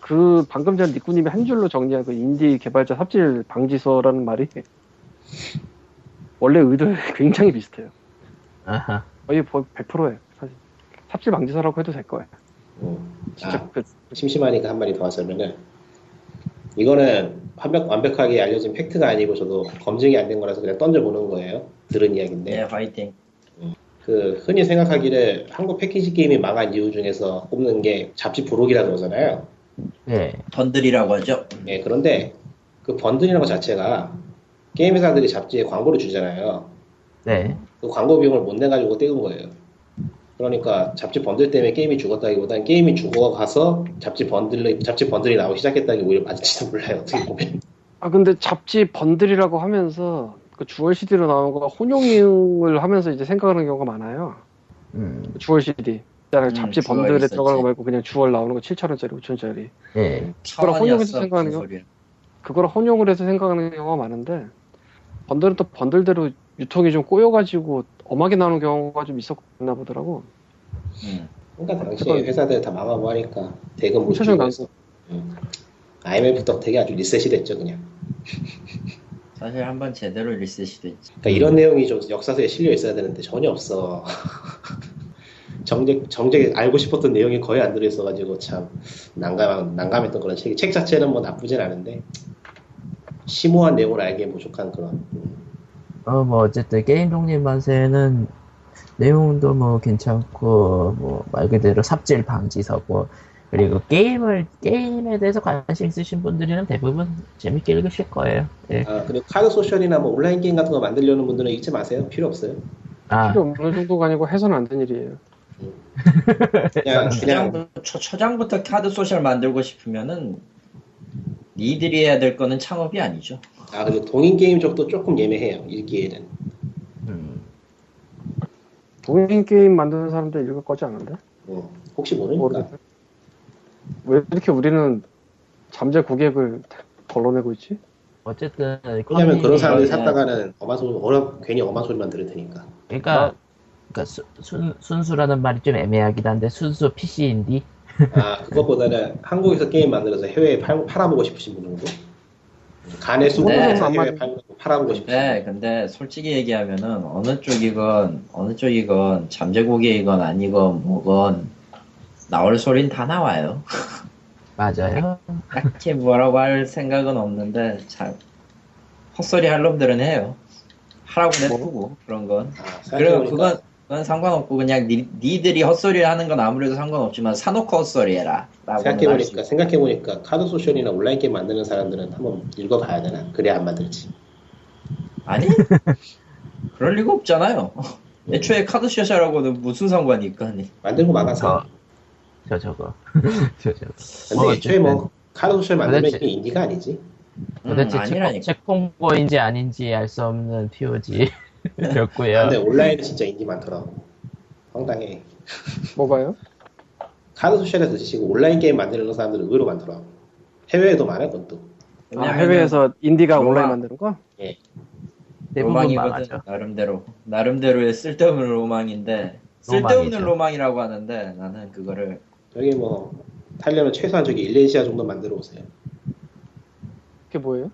그 방금 전 니꾸님이 한 줄로 정리한 그 인디 개발자 삽질 방지서라는 말이 원래 의도에 굉장히 비슷해요. 아하. 거의 100%예요. 사실 삽질 방지서라고 해도 될 거예요. 음. 진짜 아, 그 심심하니까 한 마디 더 하자면은 이거는 완벽, 완벽하게 알려진 팩트가 아니고 저도 검증이 안 된 거라서 그냥 던져보는 거예요. 들은 이야기인데 네 화이팅. 그 흔히 생각하기를 한국 패키지 게임이 망한 이유 중에서 꼽는 게 잡지 부록이라 그러잖아요. 예. 번들이라고 하죠. 예, 그런데 그 번들이라는 것 자체가 게임 회사들이 잡지에 광고를 주잖아요. 네. 그 광고 비용을 못 내가지고 떼운 거예요. 그러니까 잡지 번들 때문에 게임이 죽었다기보다는 게임이 죽어가서 잡지 번들 잡지 번들이 나오기 시작했다는 게 오히려 맞을지도 몰라요. 어떻게 보면. 아 근데 잡지 번들이라고 하면서 그 주얼 CD로 나온 거가 혼용을 하면서 이제 생각하는 경우가 많아요. 음. 주얼 CD. 있잖아요. 음, 잡지 번들에. 들어가는 거 말고 그냥 주얼 나오는 거 7천원짜리, 5천원짜리. 예. 그거랑 혼용해서 생각하는? 소리야. 그거를 혼용을 해서 생각하는 경우가 많은데 번들은 또 번들대로 유통이 좀 꼬여가지고 엄하게 나오는 경우가 좀 있었나 보더라고. 음. 그러니까 당시에 회사들 다 망하고 하니까 대금 못 주고 난 해서 음. IMF 덕택에 아주 리셋이 됐죠 그냥. 사실 한번 제대로 리셋이 됐지. 그러니까 이런 내용이 좀 역사서에 실려 있어야 되는데 전혀 없어. 정작 정작 알고 싶었던 내용이 거의 안 들어 있어가지고 참 난감 난감했던 그런 책. 책 자체는 뭐 나쁘진 않은데 심오한 내용을 알기에 부족한 그런. 음. 어, 뭐, 어쨌든, 게임 독립 만세는 내용도 뭐 괜찮고, 뭐, 말 그대로 삽질 방지서고, 그리고 게임을, 게임에 대해서 관심 있으신 분들은 대부분 재밌게 읽으실 거예요. 예. 아 그리고 카드 소셜이나 뭐 온라인 게임 같은 거 만들려는 분들은 읽지 마세요. 필요 없어요. 아, 필요 없는 정도가 아니고 해서는 안 되는 일이에요. 그냥 그냥 초장부터, 초, 초장부터 카드 소셜 만들고 싶으면은 니들이 해야 될 거는 창업이 아니죠. 아 그리고 동인 게임 쪽도 조금 애매해요. 읽기에는. 동인 게임 만드는 사람들 읽을 거지 않은데? 어, 혹시 모르니까. 모르겠네. 왜 이렇게 우리는 잠재 고객을 걸러내고 있지? 어쨌든 왜냐면 그런 사람들이 네. 샀다가는 엄한 소리, 어려, 괜히 엄한 소리만 들을 테니까. 그러니까, 그러니까 수- 순, 순수라는 말이 좀 애매하긴 한데 순수 PC인디 아, 그것보다는 한국에서 게임 만들어서 해외에 팔, 팔아보고 싶으신 분 정도? 간의 수고 네. 해서 해외에 팔, 팔아보고 싶으신 네, 분. 근데 솔직히 얘기하면은 어느 쪽이건 어느 쪽이건 잠재고객이건 아니건 뭐건 나올 소린 다 나와요. 맞아요. 딱히 뭐라고 할 생각은 없는데 참 헛소리 할 놈들은 해요. 하라고 내두고 그런 건. 아, 그리고 생각해보니까 그건 그건 상관없고 그냥 니, 니들이 헛소리를 하는 건 아무래도 상관없지만 사놓고 헛소리 해라. 라고 생각해보니까, 생각해보니까 카드 소셜이나 온라인 게임 만드는 사람들은 한번 읽어봐야 되나? 그래야 안 만들지. 아니? 그럴 리가 없잖아요. 애초에 카드샷이라고는 무슨 상관이 있까니. 만들고 망하서. 저, 저 저거 저 저거 근데 어, 애초에 뭐 카드 소셜 만들면 이게 인디가 아니지. 음, 도대체 아니라니까. 책홍보인지 아닌지 알 수 없는 POG 였고요. 근데 온라인은 진짜 인디 많더라고. 황당해. 뭐가요? 카드 소셜에서 드시고 온라인 게임 만드는 사람들은 의외로 많더라고. 해외에도 많아, 그것도. 아, 해외에서 인디가 로망. 온라인 만드는 거? 대부분 로망이거든 망하죠. 나름대로 나름대로의 쓸데없는 로망인데 쓸데없는. 로망이라고 하는데 나는 그거를 여기 뭐, 타려면 최소한 저기 일레시아 정도 만들어 오세요. 그게 뭐예요?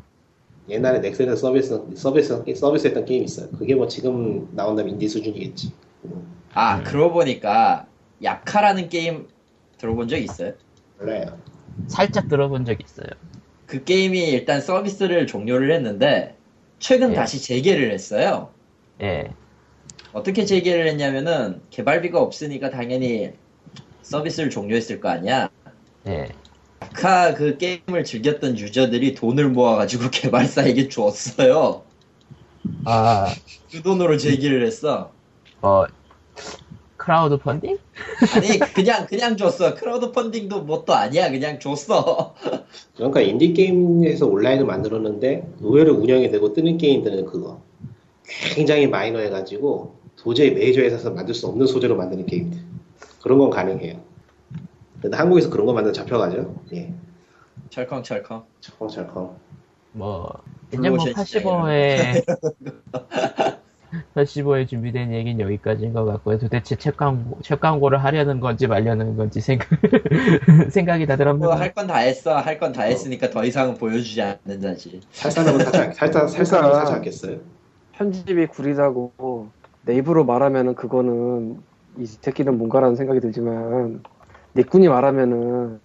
옛날에 넥슨에서 서비스, 서비스, 서비스 했던 게임 있어요. 그게 뭐 지금 나온다면 인디 수준이겠지. 음, 아 음. 그러고 보니까 야카라는 게임 들어본 적 있어요? 몰라요. 살짝 들어본 적 있어요. 그 게임이 일단 서비스를 종료를 했는데 최근 예. 다시 재개를 했어요. 예. 어떻게 재개를 했냐면은 개발비가 없으니까 당연히 서비스를 종료했을 거 아니야. 예. 아까 그 게임을 즐겼던 유저들이 돈을 모아가지고 개발사에게 줬어요. 아, 그 돈으로 재개를 했어. 어, 크라우드 펀딩? 아니 그냥 그냥 줬어. 크라우드 펀딩도 뭣도 아니야. 그냥 줬어. 그러니까 인디 게임에서 온라인을 만들었는데 의외로 운영이 되고 뜨는 게임들은 그거 굉장히 마이너해가지고 도저히 메이저 회사에서 만들 수 없는 소재로 만드는 게임들 그런 건 가능해요. 근데 한국에서 그런 거 만들어 잡혀가죠. 예, 철컹철컹. 철컹철컹. 뭐, 이제 뭐 블루오션 85회, 85회 준비된 얘기는 여기까지인 것 같고요. 도대체 책 광고, 책 광고를 하려는 건지 말려는 건지 생각, 생각이 다 들었는데. 뭐할건 다 했어. 할 건 다 했으니까 더 이상은 보여주지 않는다지. 살 사람은 사지 않, 살, 사- 살 사람은 사지 않겠어요. 편집이 구리다고 내 입으로 말하면은 그거는 이 새끼는 뭔가라는 생각이 들지만 내꾼이 말하면은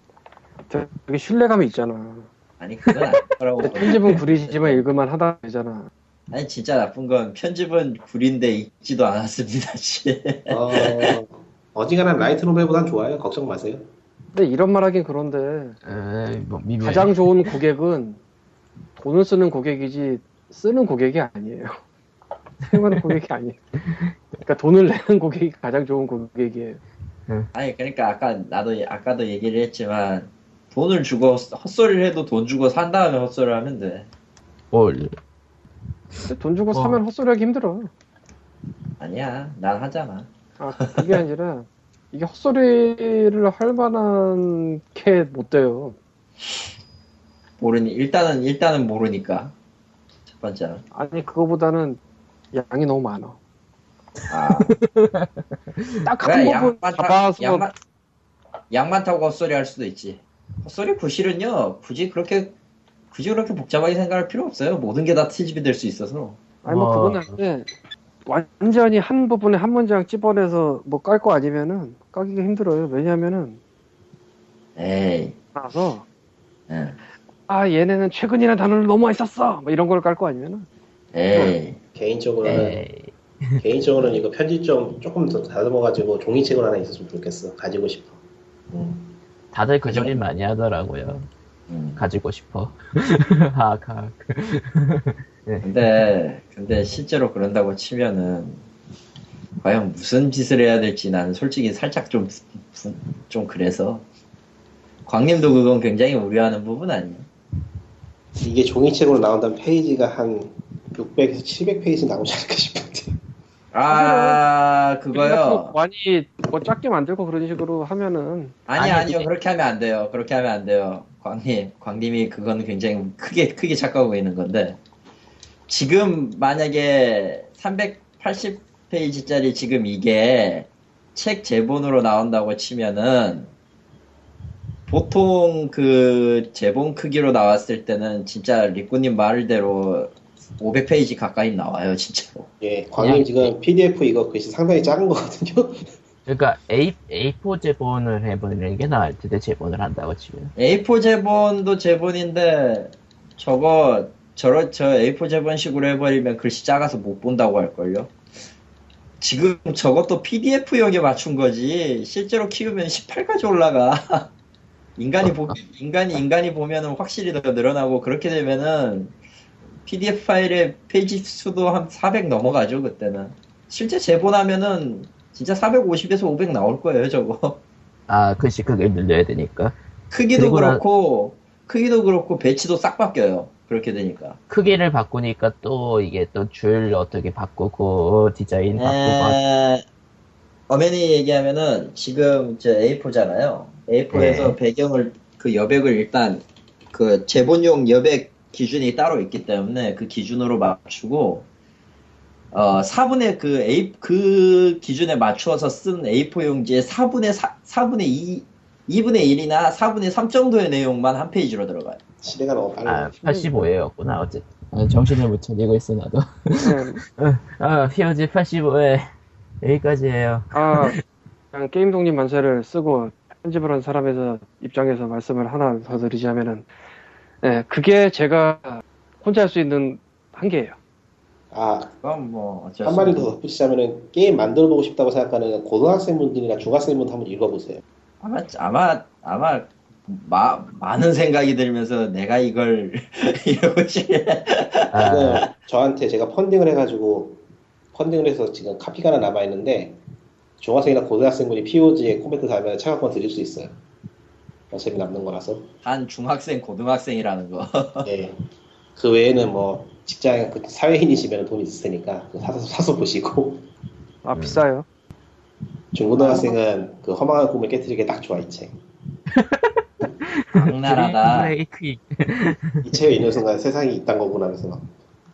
저게 신뢰감이 있잖아. 아니 그건 아니더라고. 편집은 구리지만 읽을만 하다 되잖아. 아니 진짜 나쁜 건 편집은 구린데 읽지도 않았습니다. 씨. 어, 어지간한 라이트 노벨보단 좋아요. 걱정 마세요. 근데 이런 말 하긴 그런데 에, 뭐. 가장 좋은 고객은 돈을 쓰는 고객이지 쓰는 고객이 아니에요. 사용하는 고객이 아니에요. 그러니까 돈을 내는 고객이 가장 좋은 고객이에요. 아니 그러니까 아까 나도 아까도 얘기를 했지만 돈을 주고 헛소리를 해도 돈 주고 산 다음에 헛소리를 하면 돼. 뭘. 근데 돈 주고 어. 사면 헛소리하기 힘들어. 아니야, 난 하잖아. 아, 그게 아니라 이게 헛소리를 할 만한 게 못 돼요. 모르니 일단은 일단은 모르니까 첫 번째는. 아니 그거보다는 양이 너무 많아. 아, 딱한 많다, 잡아서 양, 많, 양 많다고 헛소리 할 수도 있지. 헛소리 구실은요, 굳이 그렇게 굳이 그렇게 복잡하게 생각할 필요 없어요. 모든 게 다 트집이 될 수 있어서. 아니 뭐 어. 그건 아닌데 완전히 한 부분에 한 문장 찝어내서 뭐 깔 거 아니면은 까기가 힘들어요. 왜냐하면은 에이, 나서 응. 아 얘네는 최근이나 단어를 너무 많이 썼어. 뭐 이런 걸 깔 거 아니면은 에이, 개인적으로는 에이. 개인적으로는 이거 편집 좀 조금 더 다듬어가지고 종이책으로 하나 있었으면 좋겠어. 가지고 싶어. 음. 다들 그 소리 많이 하더라고요. 음. 가지고 싶어. 하악, 하악. 근데 근데 실제로 그런다고 치면은 과연 무슨 짓을 해야 될지 나는 솔직히 살짝 좀 좀 그래서 광님도 그건 굉장히 우려하는 부분 아니에요? 이게 종이책으로 나온다면 페이지가 한 600에서 700페이지 나오지 않을까 싶은데. 아 그거요. 거 많이 뭐 작게 만들고 그런 식으로 하면은 아니 아니, 아니요 그렇게 하면 안 돼요. 그렇게 하면 안 돼요. 광님 광님이 그건 굉장히 크게 크게 착각하고 있는 건데 지금 만약에 380페이지짜리 지금 이게 책 제본으로 나온다고 치면은 보통 그 제본 크기로 나왔을 때는 진짜 리꾸님 말대로 500페이지 가까이 나와요 진짜로. 예, 그냥- 지금 PDF 이거 글씨 상당히 작은 거거든요. 그러니까 A A4 제본을 해보는 게 나을 텐데 제본을 한다고 치면. A4 제본도 제본인데 저거 저러 저 A4 제본식으로 해버리면 글씨 작아서 못 본다고 할걸요. 지금 저것도 PDF용에 맞춘 거지 실제로 키우면 18까지 올라가. 인간이 보 인간이 인간이 보면은 확실히 더 늘어나고 그렇게 되면은 PDF 파일의 페이지 수도 한 400 넘어가죠 그때는. 실제 제본하면은 진짜 450에서 500 나올 거예요 저거. 아 글씨 크기를 늘려야 되니까. 크기도 그리고 나- 그렇고 크기도 그렇고 배치도 싹 바뀌어요. 그렇게 되니까. 크기를 바꾸니까 또 이게 또 줄 어떻게 바꾸고 디자인 바꾸고 에... 어머니 얘기하면은 지금 저 A4잖아요. A4에서 네. 배경을 그 여백을 일단 그 제본용 여백 기준이 따로 있기 때문에 그 기준으로 맞추고 어 4분의 그 A 그 기준에 맞추어서 쓴 A4 용지에 4분의 4, 4분의 2 2분의 1이나 4분의 3 정도의 내용만 한 페이지로 들어가요. 시대가 너무 빨라. 아 85회였구나 어쨌든. 아, 정신을 못 차리고 있어 나도. 아 POG 85회 여기까지예요. 아 그냥 게임 독립 만세를 쓰고 편집을 한 사람에서 입장에서 말씀을 하나 더 드리자면은 네, 그게 제가 혼자 할 수 있는 한계예요. 아, 그건 뭐 어쩔 수 한마디 없는 더 덧붙이자면은 게임 만들어 보고 싶다고 생각하는 고등학생분들이나 중학생분들 한번 읽어보세요. 아마 아마 아마 마, 많은 생각이 들면서 내가 이걸 이러고 싶네. 아, 지금 저한테 제가 펀딩을 해가지고 펀딩을 해서 지금 카피가 하나 남아있는데 중학생이나 고등학생분이 POG에 코멘트 달면 차가권 드릴 수 있어요. 어차피 남는 거라서. 한 중학생 고등학생이라는 거. 예. 그 외에는 뭐 직장 그 사회인이시면 돈 있을 테니까 그거 사서 사서 보시고 아 음. 비싸요. 중고등학생은 그 허망한 꿈을 깨뜨리기 딱 좋아 이 책. 악랄하다. 이 책을 읽는 순간 세상이 이딴 거구나 하면서 막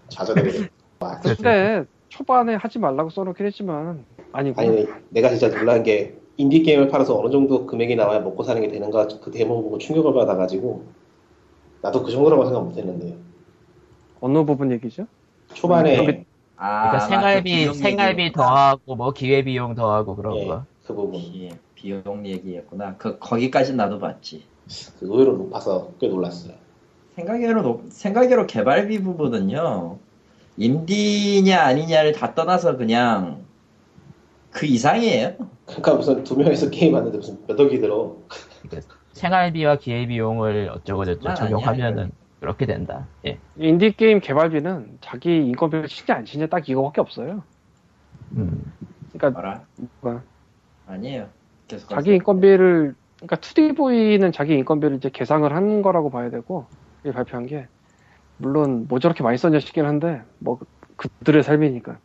좌절하게 돼. 와, 근데 초반에 하지 말라고 써놓긴 했지만 아니고 아니 내가 진짜 놀란 게 인디 게임을 팔아서 어느 정도 금액이 나와야 먹고 사는 게 되는가 그 대목 보고 충격을 받아가지고 나도 그 정도라고 생각 못했는데요. 어느 부분 얘기죠? 초반에 아, 그러니까 맞아. 생활비 생활비. 더하고 뭐 기회 비용 더하고 그런 예, 거. 그 부분 비, 비용 얘기였구나. 그 거기까지 나도 봤지. 그 의외로 높아서 꽤 놀랐어요. 생각외로 높- 생각외로 개발비 부분은요. 인디냐 아니냐를 다 떠나서 그냥 그 이상이에요. 그러니까 무슨 두 명이서 게임 하는데 무슨 몇 억이 들어. 생활비와 기회 비용을 어쩌고 저쩌고 그건 아니야, 적용하면은 그렇게 된다. 예. 인디 게임 개발비는 자기 인건비를 치냐 안 치냐 딱 이거밖에 없어요. 음. 그러니까 뭐라? 아니에요. 계속 자기 인건비를 그러니까 2D보이는 자기 인건비를 이제 계상을 한 거라고 봐야 되고 이 발표한 게 물론 뭐 저렇게 많이 썼냐 싶긴 한데 뭐 그들의 삶이니까.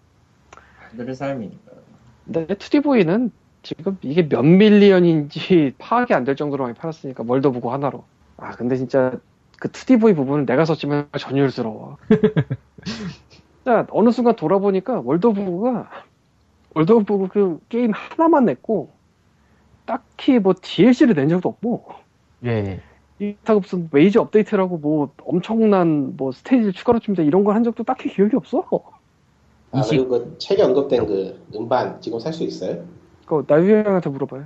그들의 삶이니까. 근데 2D보이는 지금 이게 몇 밀리언인지 파악이 안 될 정도로 많이 팔았으니까 월더부고 하나로. 아 근데 진짜 그 2D보이 부분은 내가 썼지만 전율스러워. 자 어느 순간 돌아보니까 월더부고가 월더부고 그 게임 하나만 냈고 딱히 뭐 DLC를 낸 적도 없고 예. 이타고 무슨 메이저 업데이트라고 뭐 엄청난 뭐 스테이지를 추가로 줍니다 이런 걸 한 적도 딱히 기억이 없어. 아 이십- 그리고 그 책에 언급된 그 음반 지금 살 수 있어요? 그거 나유이 형한테 물어봐요.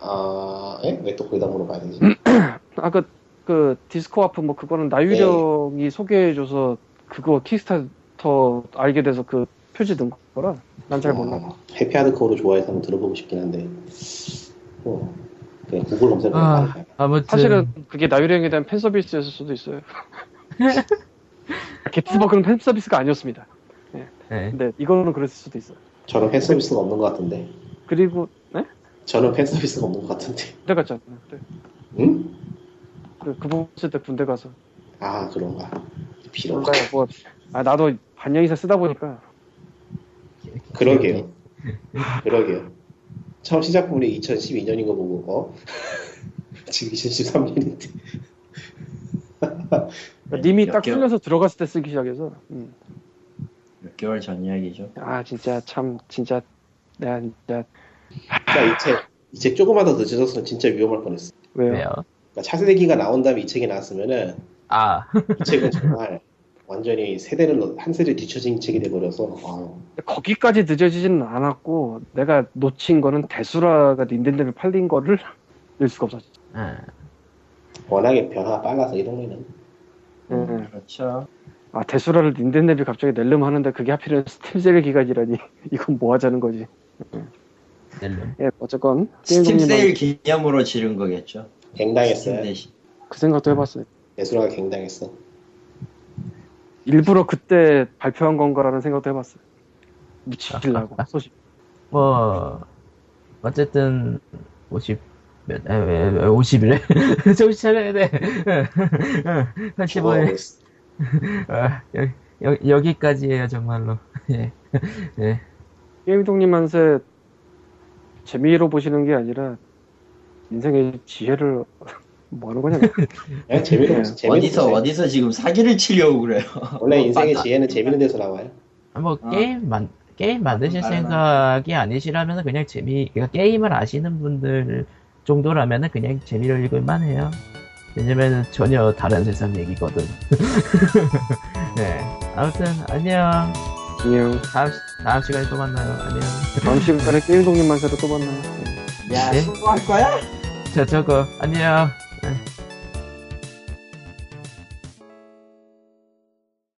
아, 예? 왜 또 거기다 물어봐야 되지? 아까 그, 그 디스코와프 뭐 그거는 나유령이 소개해줘서 그거 킥스타터 알게 돼서 그 표지 넣은 거라 난 잘 몰라. 어, happy hardcore를 좋아해서 한번 들어보고 싶긴 한데 어, 그냥 구글 검색을 아. 아무튼 사실은 그게 나유령에 대한 팬 서비스였을 수도 있어요. 게트버그는 팬 서비스가 아니었습니다. 예. 근데 이거는 그랬을 수도 있어요. 저는 팬 서비스가 없는 것 같은데. 그리고 네? 저는 팬 서비스가 없는 것 같은데. 군대 갔잖아요. 네. 응? 그, 그분 있을 때 군대 가서 아 그런가. 필요. 몰라요. 뭐, 아 나도 반년 이상 쓰다 보니까 그러게요. 그러게요. 처음 시작분이 2012년인 거 보고 어? 지금 2013년인데 님이 몇딱 풀려서 들어갔을 때 쓰기 시작해서. 음. 몇 개월 전 이야기죠. 아 진짜 참 진짜 내가 진짜 진짜 이책 이 책 조금만 더 늦어졌으면 진짜 위험할 뻔했어. 왜요? 그러니까 차세대기가 나온 다음에 이 책이 나왔으면은 아, 이 책은 정말 완전히 세대를 한 세대 뒤처진 책이 돼버려서 아유, 거기까지 늦어지지는 않았고 내가 놓친 거는 대수라가 닌텐도에 팔린 거를 낼 수가 없었지. 아, 워낙에 변화가 빨라서 이 동네는 음. 그렇죠. 아 대수라를 닌텐도에 갑자기 낼름 하는데 그게 하필은 스팀세일 기간이라니 이건 뭐 하자는 거지. 낼름. 예 어쨌건 스팀 게임동님은 세일 기념으로 지른 거겠죠. 갱당했어요. 그 생각도 해봤어요. 예술가가 갱당했어. 일부러 그때 발표한 건가라는 생각도 해봤어요. 묻히려고 소식. 뭐, 어쨌든, 50, 몇, 에, 왜, 왜 50이래? 정신 차려야 돼. 85일. 아, 여, 여, 기까지예요 정말로. 예. 예. 게임동님 만세 재미로 보시는 게 아니라 인생의 지혜를 뭐 하는 거냐? 그냥 재미로 네. 재미로 어디서 보세요. 어디서 지금 사기를 치려고 그래요. 원래 인생의 맞다. 지혜는 재밌는 데서 나와요. 뭐, 어. 게임 만, 게임 만드실. 생각이 아니시라면 그냥 재미, 그러니까 게임을 아시는 분들 정도라면 그냥 재미로 읽을만 해요. 왜냐면 전혀 다른 세상 얘기거든. 네. 아무튼, 안녕. 안녕. 다음, 시- 다음 시간에 또 만나요. 안녕. 다음 시간에 게임 동님 만세로 또 만나요. 네. 야, 네? 수고할 거야? 저, 저거, 안녕.